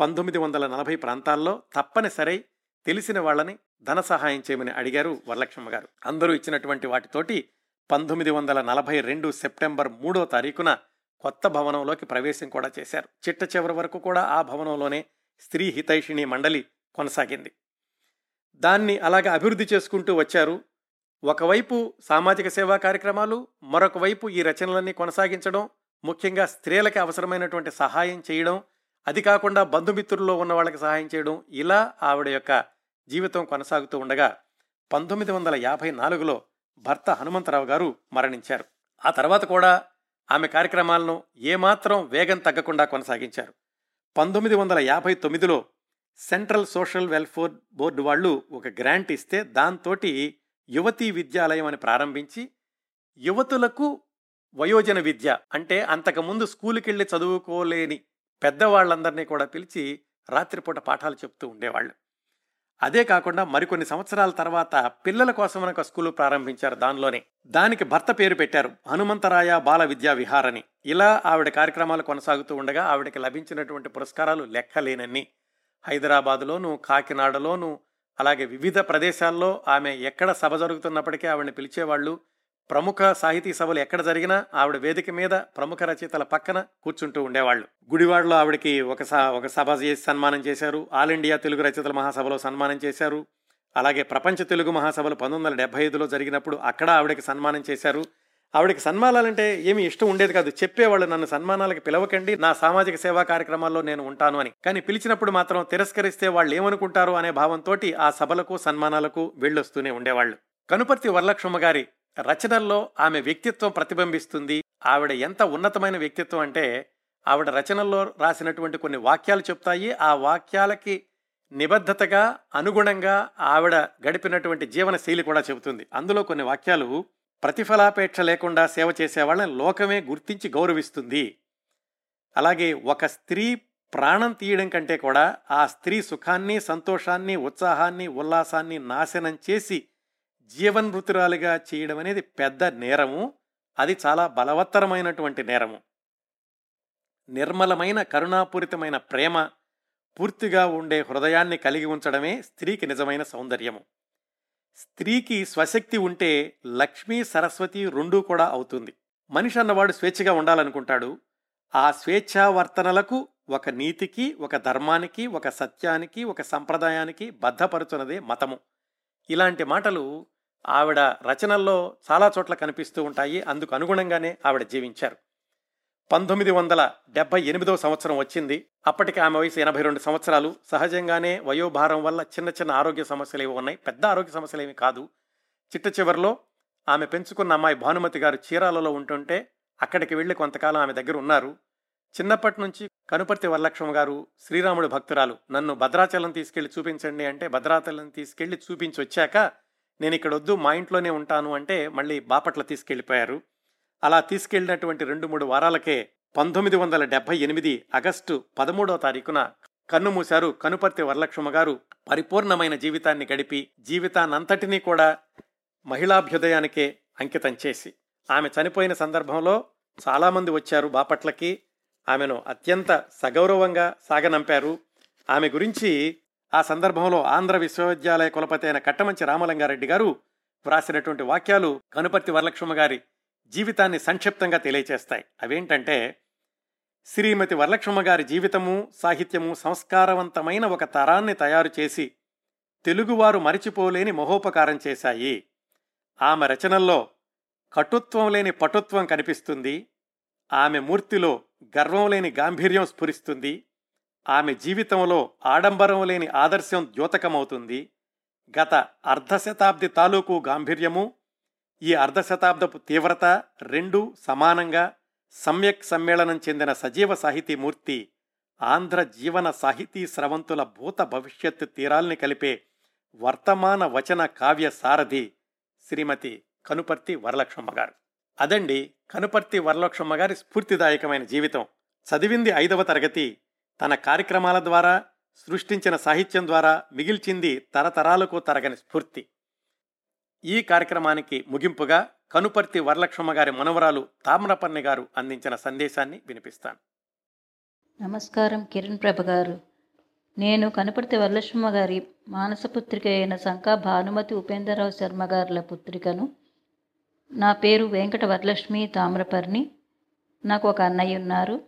పంతొమ్మిది వందల నలభై ప్రాంతాల్లో తప్పనిసరి తెలిసిన వాళ్ళని ధన సహాయం చేయమని అడిగారు వరలక్ష్మ గారు. అందరూ ఇచ్చినటువంటి వాటితోటి పంతొమ్మిది వందల నలభై రెండు సెప్టెంబర్ మూడో తారీఖున కొత్త భవనంలోకి ప్రవేశం కూడా చేశారు. చిట్ట చివరి వరకు కూడా ఆ భవనంలోనే స్త్రీ హితైషిణి మండలి కొనసాగింది. దాన్ని అలాగ అభివృద్ధి చేసుకుంటూ వచ్చారు ఒకవైపు సామాజిక సేవా కార్యక్రమాలు మరొక వైపు ఈ రచనలన్నీ కొనసాగించడం ముఖ్యంగా స్త్రీలకి అవసరమైనటువంటి సహాయం చేయడం అది కాకుండా బంధుమిత్రుల్లో ఉన్న వాళ్ళకి సహాయం చేయడం ఇలా ఆవిడ యొక్క జీవితం కొనసాగుతూ ఉండగా పంతొమ్మిది వందల యాభై నాలుగులో భర్త హనుమంతరావు గారు మరణించారు. ఆ తర్వాత కూడా ఆమె కార్యక్రమాలను ఏమాత్రం వేగం తగ్గకుండా కొనసాగించారు. పంతొమ్మిది వందల యాభై తొమ్మిదిలో సెంట్రల్ సోషల్ వెల్ఫేర్ బోర్డు వాళ్ళు ఒక గ్రాంట్ ఇస్తే దాంతో యువతీ విద్యాలయం అని ప్రారంభించి యువతులకు వయోజన విద్య అంటే అంతకుముందు స్కూల్కి వెళ్ళి చదువుకోలేని పెద్దవాళ్ళందరినీ కూడా పిలిచి రాత్రిపూట పాఠాలు చెప్తూ ఉండేవాళ్ళు. అదే కాకుండా మరికొన్ని సంవత్సరాల తర్వాత పిల్లల కోసం ఒక స్కూల్ ప్రారంభించారు దానిలోనే. దానికి భర్త పేరు పెట్టారు హనుమంతరాయ బాల విద్యా విహారని. ఇలా ఆవిడ కార్యక్రమాలు కొనసాగుతూ ఉండగా ఆవిడకి లభించినటువంటి పురస్కారాలు లెక్కలేనన్ని. హైదరాబాదులోను కాకినాడలోను అలాగే వివిధ ప్రదేశాల్లో ఆమె ఎక్కడ సభ జరుగుతున్నప్పటికీ ఆవిడని పిలిచేవాళ్ళు ప్రముఖ సాహితీ సభలు ఎక్కడ జరిగినా ఆవిడ వేదిక మీద ప్రముఖ రచయితల పక్కన కూర్చుంటూ ఉండేవాళ్ళు. గుడివాడలో ఆవిడకి ఒక స ఒక సభ చేసి సన్మానం చేశారు. ఆల్ ఇండియా తెలుగు రచయితల మహాసభలో సన్మానం చేశారు. అలాగే ప్రపంచ తెలుగు మహాసభలు పంతొమ్మిది వందల డెబ్బై ఐదులో జరిగినప్పుడు అక్కడ ఆవిడకి సన్మానం చేశారు. ఆవిడకి సన్మానాలంటే ఏమి ఇష్టం ఉండేది కాదు. చెప్పేవాళ్ళు నన్ను సన్మానాలకు పిలవకండి నా సామాజిక సేవా కార్యక్రమాల్లో నేను ఉంటాను అని. కానీ పిలిచినప్పుడు మాత్రం తిరస్కరిస్తే వాళ్ళు ఏమనుకుంటారు అనే భావంతో ఆ సభలకు సన్మానాలకు వెళ్ళొస్తూనే ఉండేవాళ్ళు. కనుపర్తి వరలక్ష్మ గారి రచనల్లో ఆమె వ్యక్తిత్వం ప్రతిబింబిస్తుంది. ఆవిడ ఎంత ఉన్నతమైన వ్యక్తిత్వం అంటే ఆవిడ రచనల్లో రాసినటువంటి కొన్ని వాక్యాలు చెప్తాయి. ఆ వాక్యాలకి నిబద్ధతగా అనుగుణంగా ఆవిడ గడిపినటువంటి జీవన శైలి కూడా చెబుతుంది. అందులో కొన్ని వాక్యాలు ప్రతిఫలాపేక్ష లేకుండా సేవ చేసే వాళ్ళని లోకమే గుర్తించి గౌరవిస్తుంది. అలాగే ఒక స్త్రీ ప్రాణం తీయడం కంటే కూడా ఆ స్త్రీ సుఖాన్ని సంతోషాన్ని ఉత్సాహాన్ని ఉల్లాసాన్ని నాశనం చేసి జీవన్మృతురాలుగా చేయడం అనేది పెద్ద నేరము. అది చాలా బలవత్తరమైనటువంటి నేరము. నిర్మలమైన కరుణాపూరితమైన ప్రేమ పూర్తిగా ఉండే హృదయాన్ని కలిగి ఉంచడమే స్త్రీకి నిజమైన సౌందర్యము. స్త్రీకి స్వశక్తి ఉంటే లక్ష్మీ సరస్వతి రెండూ కూడా అవుతుంది. మనిషి అన్నవాడు స్వేచ్ఛగా ఉండాలనుకుంటాడు. ఆ స్వేచ్ఛావర్తనలకు ఒక నీతికి ఒక ధర్మానికి ఒక సత్యానికి ఒక సంప్రదాయానికి బద్ధపరుచున్నదే మతము. ఇలాంటి మాటలు ఆవిడ రచనల్లో చాలా చోట్ల కనిపిస్తూ ఉంటాయి. అందుకు అనుగుణంగానే ఆవిడ జీవించారు. పంతొమ్మిది వందల డెబ్బై ఎనిమిదవ సంవత్సరం వచ్చింది. అప్పటికి ఆమె వయసు ఎనభై రెండు సంవత్సరాలు. సహజంగానే వయోభారం వల్ల చిన్న చిన్న ఆరోగ్య సమస్యలు ఏవి ఉన్నాయి. పెద్ద ఆరోగ్య సమస్యలు ఏమి కాదు. చిట్ట చివరిలో ఆమె పెంచుకున్న అమ్మాయి భానుమతి గారు చీరాలలో ఉంటుంటే అక్కడికి వెళ్ళి కొంతకాలం ఆమె దగ్గర ఉన్నారు. చిన్నప్పటి నుంచి కనుపర్తి వరలక్ష్మ గారు శ్రీరాముడు భక్తురాలు. నన్ను భద్రాచలం తీసుకెళ్ళి చూపించండి అంటే భద్రాచలం తీసుకెళ్ళి చూపించి వచ్చాక నేను ఇక్కడ వద్దు మా ఇంట్లోనే ఉంటాను అంటే మళ్ళీ బాపట్ల తీసుకెళ్ళిపోయారు. అలా తీసుకెళ్ళినటువంటి రెండు మూడు వారాలకే పంతొమ్మిది వందల డెబ్బై ఎనిమిది ఆగస్టు పదమూడవ తారీఖున కన్నుమూశారు కనుపర్తి వరలక్ష్మ గారు పరిపూర్ణమైన జీవితాన్ని గడిపి జీవితాన్నంతటినీ కూడా మహిళాభ్యుదయానికే అంకితం చేసి. ఆమె చనిపోయిన సందర్భంలో చాలామంది వచ్చారు బాపట్లకి. ఆమెను అత్యంత సగౌరవంగా సాగనంపారు. ఆమె గురించి ఆ సందర్భంలో ఆంధ్ర విశ్వవిద్యాలయ కులపతి అయిన కట్టమంచి రామలింగారెడ్డి గారు వ్రాసినటువంటి వాక్యాలు కనుపర్తి వరలక్ష్మ గారి జీవితాన్ని సంక్షిప్తంగా తెలియచేస్తాయి. అవేంటంటే శ్రీమతి వరలక్ష్మ గారి జీవితము సాహిత్యము సంస్కారవంతమైన ఒక తరాన్ని తయారు చేసి తెలుగువారు మరిచిపోలేని మహోపకారం చేశాయి. ఆమె రచనల్లో కటుత్వం లేని పటుత్వం కనిపిస్తుంది. ఆమె మూర్తిలో గర్వం లేని గాంభీర్యం స్ఫురిస్తుంది. ఆమె జీవితంలో ఆడంబరం లేని ఆదర్శం ద్యోతకమవుతుంది. గత అర్ధశతాబ్ది తాలూకు గాంభీర్యము ఈ అర్ధశతాబ్దపు తీవ్రత రెండు సమానంగా సమ్యక్ సమ్మేళనం చెందిన సజీవ సాహితీ మూర్తి ఆంధ్ర జీవన సాహితీ స్రవంతుల భూత భవిష్యత్తు తీరాల్ని కలిపే వర్తమాన వచన కావ్య సారథి శ్రీమతి కనుపర్తి వరలక్ష్మమ్మ గారు. అదండి కనుపర్తి వరలక్ష్మమ్మ గారి స్ఫూర్తిదాయకమైన జీవితం. చదివింది ఐదవ తరగతి. తన కార్యక్రమాల ద్వారా సృష్టించిన సాహిత్యం ద్వారా మిగిల్చింది తరతరాలకు తరగని స్ఫూర్తి. ఈ కార్యక్రమానికి ముగింపుగా కనుపర్తి వరలక్ష్మ గారి మనవరాలు తామ్రపర్ణి గారు అందించిన సందేశాన్ని వినిపిస్తాను. నమస్కారం కిరణ్ ప్రభ గారు. నేను కనుపర్తి వరలక్ష్మ గారి మానస పుత్రిక అయిన శంకా భానుమతి ఉపేంద్రరావు శర్మ గారుల పుత్రికను. నా పేరు వెంకట వరలక్ష్మి తామ్రపర్ణి. నాకు ఒక అన్నయ్య ఉన్నారు.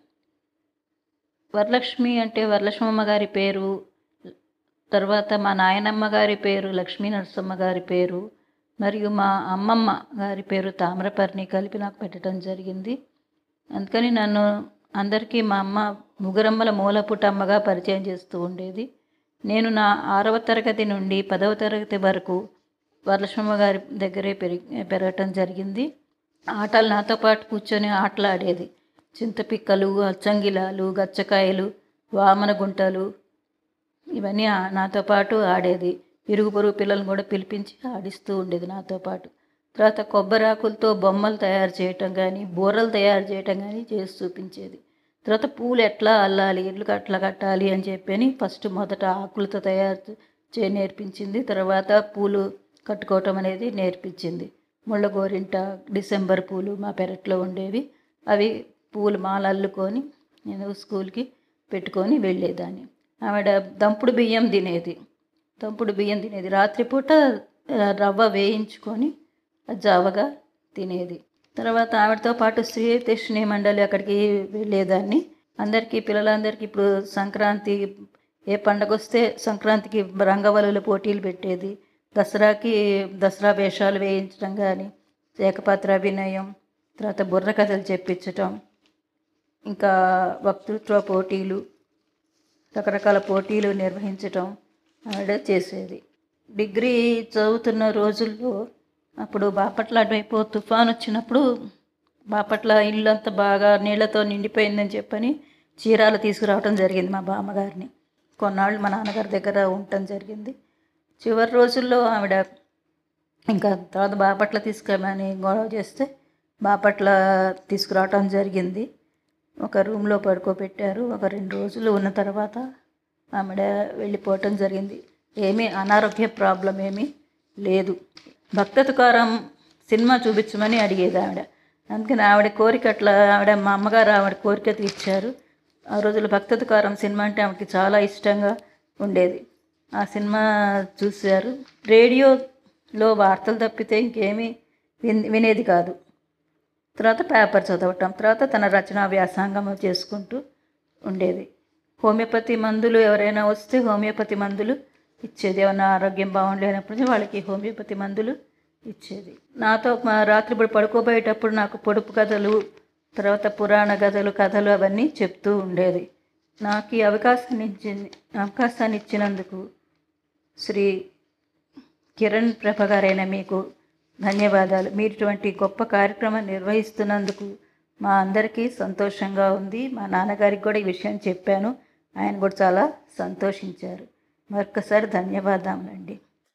వరలక్ష్మి అంటే వరలక్ష్మమ్మ గారి పేరు తర్వాత మా నాయనమ్మ గారి పేరు లక్ష్మీ నరసమ్మ గారి పేరు మరియు మా అమ్మమ్మ గారి పేరు తామ్రపర్ణి కలిపి నాకు పెట్టడం జరిగింది. అందుకని నన్ను అందరికీ మా అమ్మ ముగురమ్మల మూలపుటమ్మగా పరిచయం చేస్తూ ఉండేది. నేను నా ఆరవ తరగతి నుండి పదవ తరగతి వరకు వరలక్ష్మమ్మ గారి దగ్గరే పెరిగి పెరగటం జరిగింది. ఆటలు నాతో పాటు కూర్చొని ఆటలాడేది. చింతపిక్కలు అచ్చంగిలాలు గచ్చకాయలు వామన గుంటలు ఇవన్నీ నాతో పాటు ఆడేది. ఇరుగు పొరుగు పిల్లల్ని కూడా పిలిపించి ఆడిస్తూ ఉండేది నాతో పాటు. తర్వాత కొబ్బరాకులతో బొమ్మలు తయారు చేయటం కానీ బూరలు తయారు చేయటం కానీ చేసి చూపించేది. తర్వాత పూలు ఎట్లా అల్లాలి ఇల్లు అట్లా కట్టాలి అని చెప్పని ఫస్ట్ మొదట ఆకులతో తయారు చే నేర్పించింది. తర్వాత పూలు కట్టుకోవటం అనేది నేర్పించింది. ముళ్ళ గోరింట డిసెంబర్ పూలు మా పెరట్లో ఉండేవి. అవి పూలు మాల అల్లుకొని నేను స్కూల్కి పెట్టుకొని వెళ్ళేదాన్ని. ఆవిడ దంపుడు బియ్యం తినేది. దంపుడు బియ్యం తినేది. రాత్రిపూట రవ్వ వేయించుకొని జావగా తినేది. తర్వాత ఆవిడతో పాటు శ్రీ దక్షిణీ మండలి అక్కడికి వెళ్ళేదాన్ని. అందరికీ పిల్లలందరికీ ఇప్పుడు సంక్రాంతి ఏ పండగ వస్తే సంక్రాంతికి రంగవల్లుల పోటీలు పెట్టేది. దసరాకి దసరా వేషాలు వేయించడం కానీ ఏకపాత్ర అభినయం తర్వాత బుర్ర కథలు చెప్పించటం ఇంకా వక్తృత్వ పోటీలు రకరకాల పోటీలు నిర్వహించటం ఆవిడ చేసేది. డిగ్రీ చదువుతున్న రోజుల్లో అప్పుడు బాపట్ల అటువైపు తుఫాన్ వచ్చినప్పుడు బాపట్ల ఇల్లు అంతా బాగా నీళ్ళతో నిండిపోయిందని చెప్పని చీరాలు తీసుకురావడం జరిగింది మా బామ్మగారిని. కొన్నాళ్ళు మా నాన్నగారి దగ్గర ఉండటం జరిగింది. చివరి రోజుల్లో ఆవిడ ఇంకా తర్వాత బాపట్ల తీసుకురామని గొడవ చేస్తే బాపట్ల తీసుకురావటం జరిగింది. ఒక రూమ్లో పడుకోబెట్టారు. ఒక రెండు రోజులు ఉన్న తర్వాత ఆవిడ వెళ్ళిపోవటం జరిగింది. ఏమీ అనారోగ్య ప్రాబ్లం ఏమీ లేదు. భక్త తుకారం సినిమా చూపించమని అడిగేది ఆవిడ. అందుకని ఆవిడ కోరిక అట్లా ఆవిడ మా అమ్మగారు ఆవిడ కోరిక తీర్చారు. ఆ రోజుల్లో భక్త తుకారం సినిమా అంటే ఆవిడకి చాలా ఇష్టంగా ఉండేది. ఆ సినిమా చూశారు. రేడియోలో వార్తలు తప్పితే ఇంకేమీ విని వినేది కాదు. తర్వాత పేపర్ చదవటం తర్వాత తన రచనా వ్యాసంగం చేసుకుంటూ ఉండేది. హోమియోపతి మందులు ఎవరైనా వస్తే హోమియోపతి మందులు ఇచ్చేది. ఏమైనా ఆరోగ్యం బాగుండలేనప్పుడు వాళ్ళకి హోమియోపతి మందులు ఇచ్చేది. నాతో మా రాత్రిపూట పడుకోబోయేటప్పుడు నాకు పొడుపు కథలు తర్వాత పురాణ కథలు కథలు అవన్నీ చెప్తూ ఉండేది. నాకు ఈ అవకాశాన్ని ఇచ్చింది అవకాశాన్ని ఇచ్చినందుకు శ్రీ కిరణ్ ప్రభ గారైన మీకు ధన్యవాదాలు. మీరు ఇటువంటి గొప్ప కార్యక్రమం నిర్వహిస్తున్నందుకు మా అందరికీ సంతోషంగా ఉంది. మా నాన్నగారికి కూడా ఈ విషయం చెప్పాను. ఆయన కూడా చాలా సంతోషించారు. మరొకసారి ధన్యవాదములండి.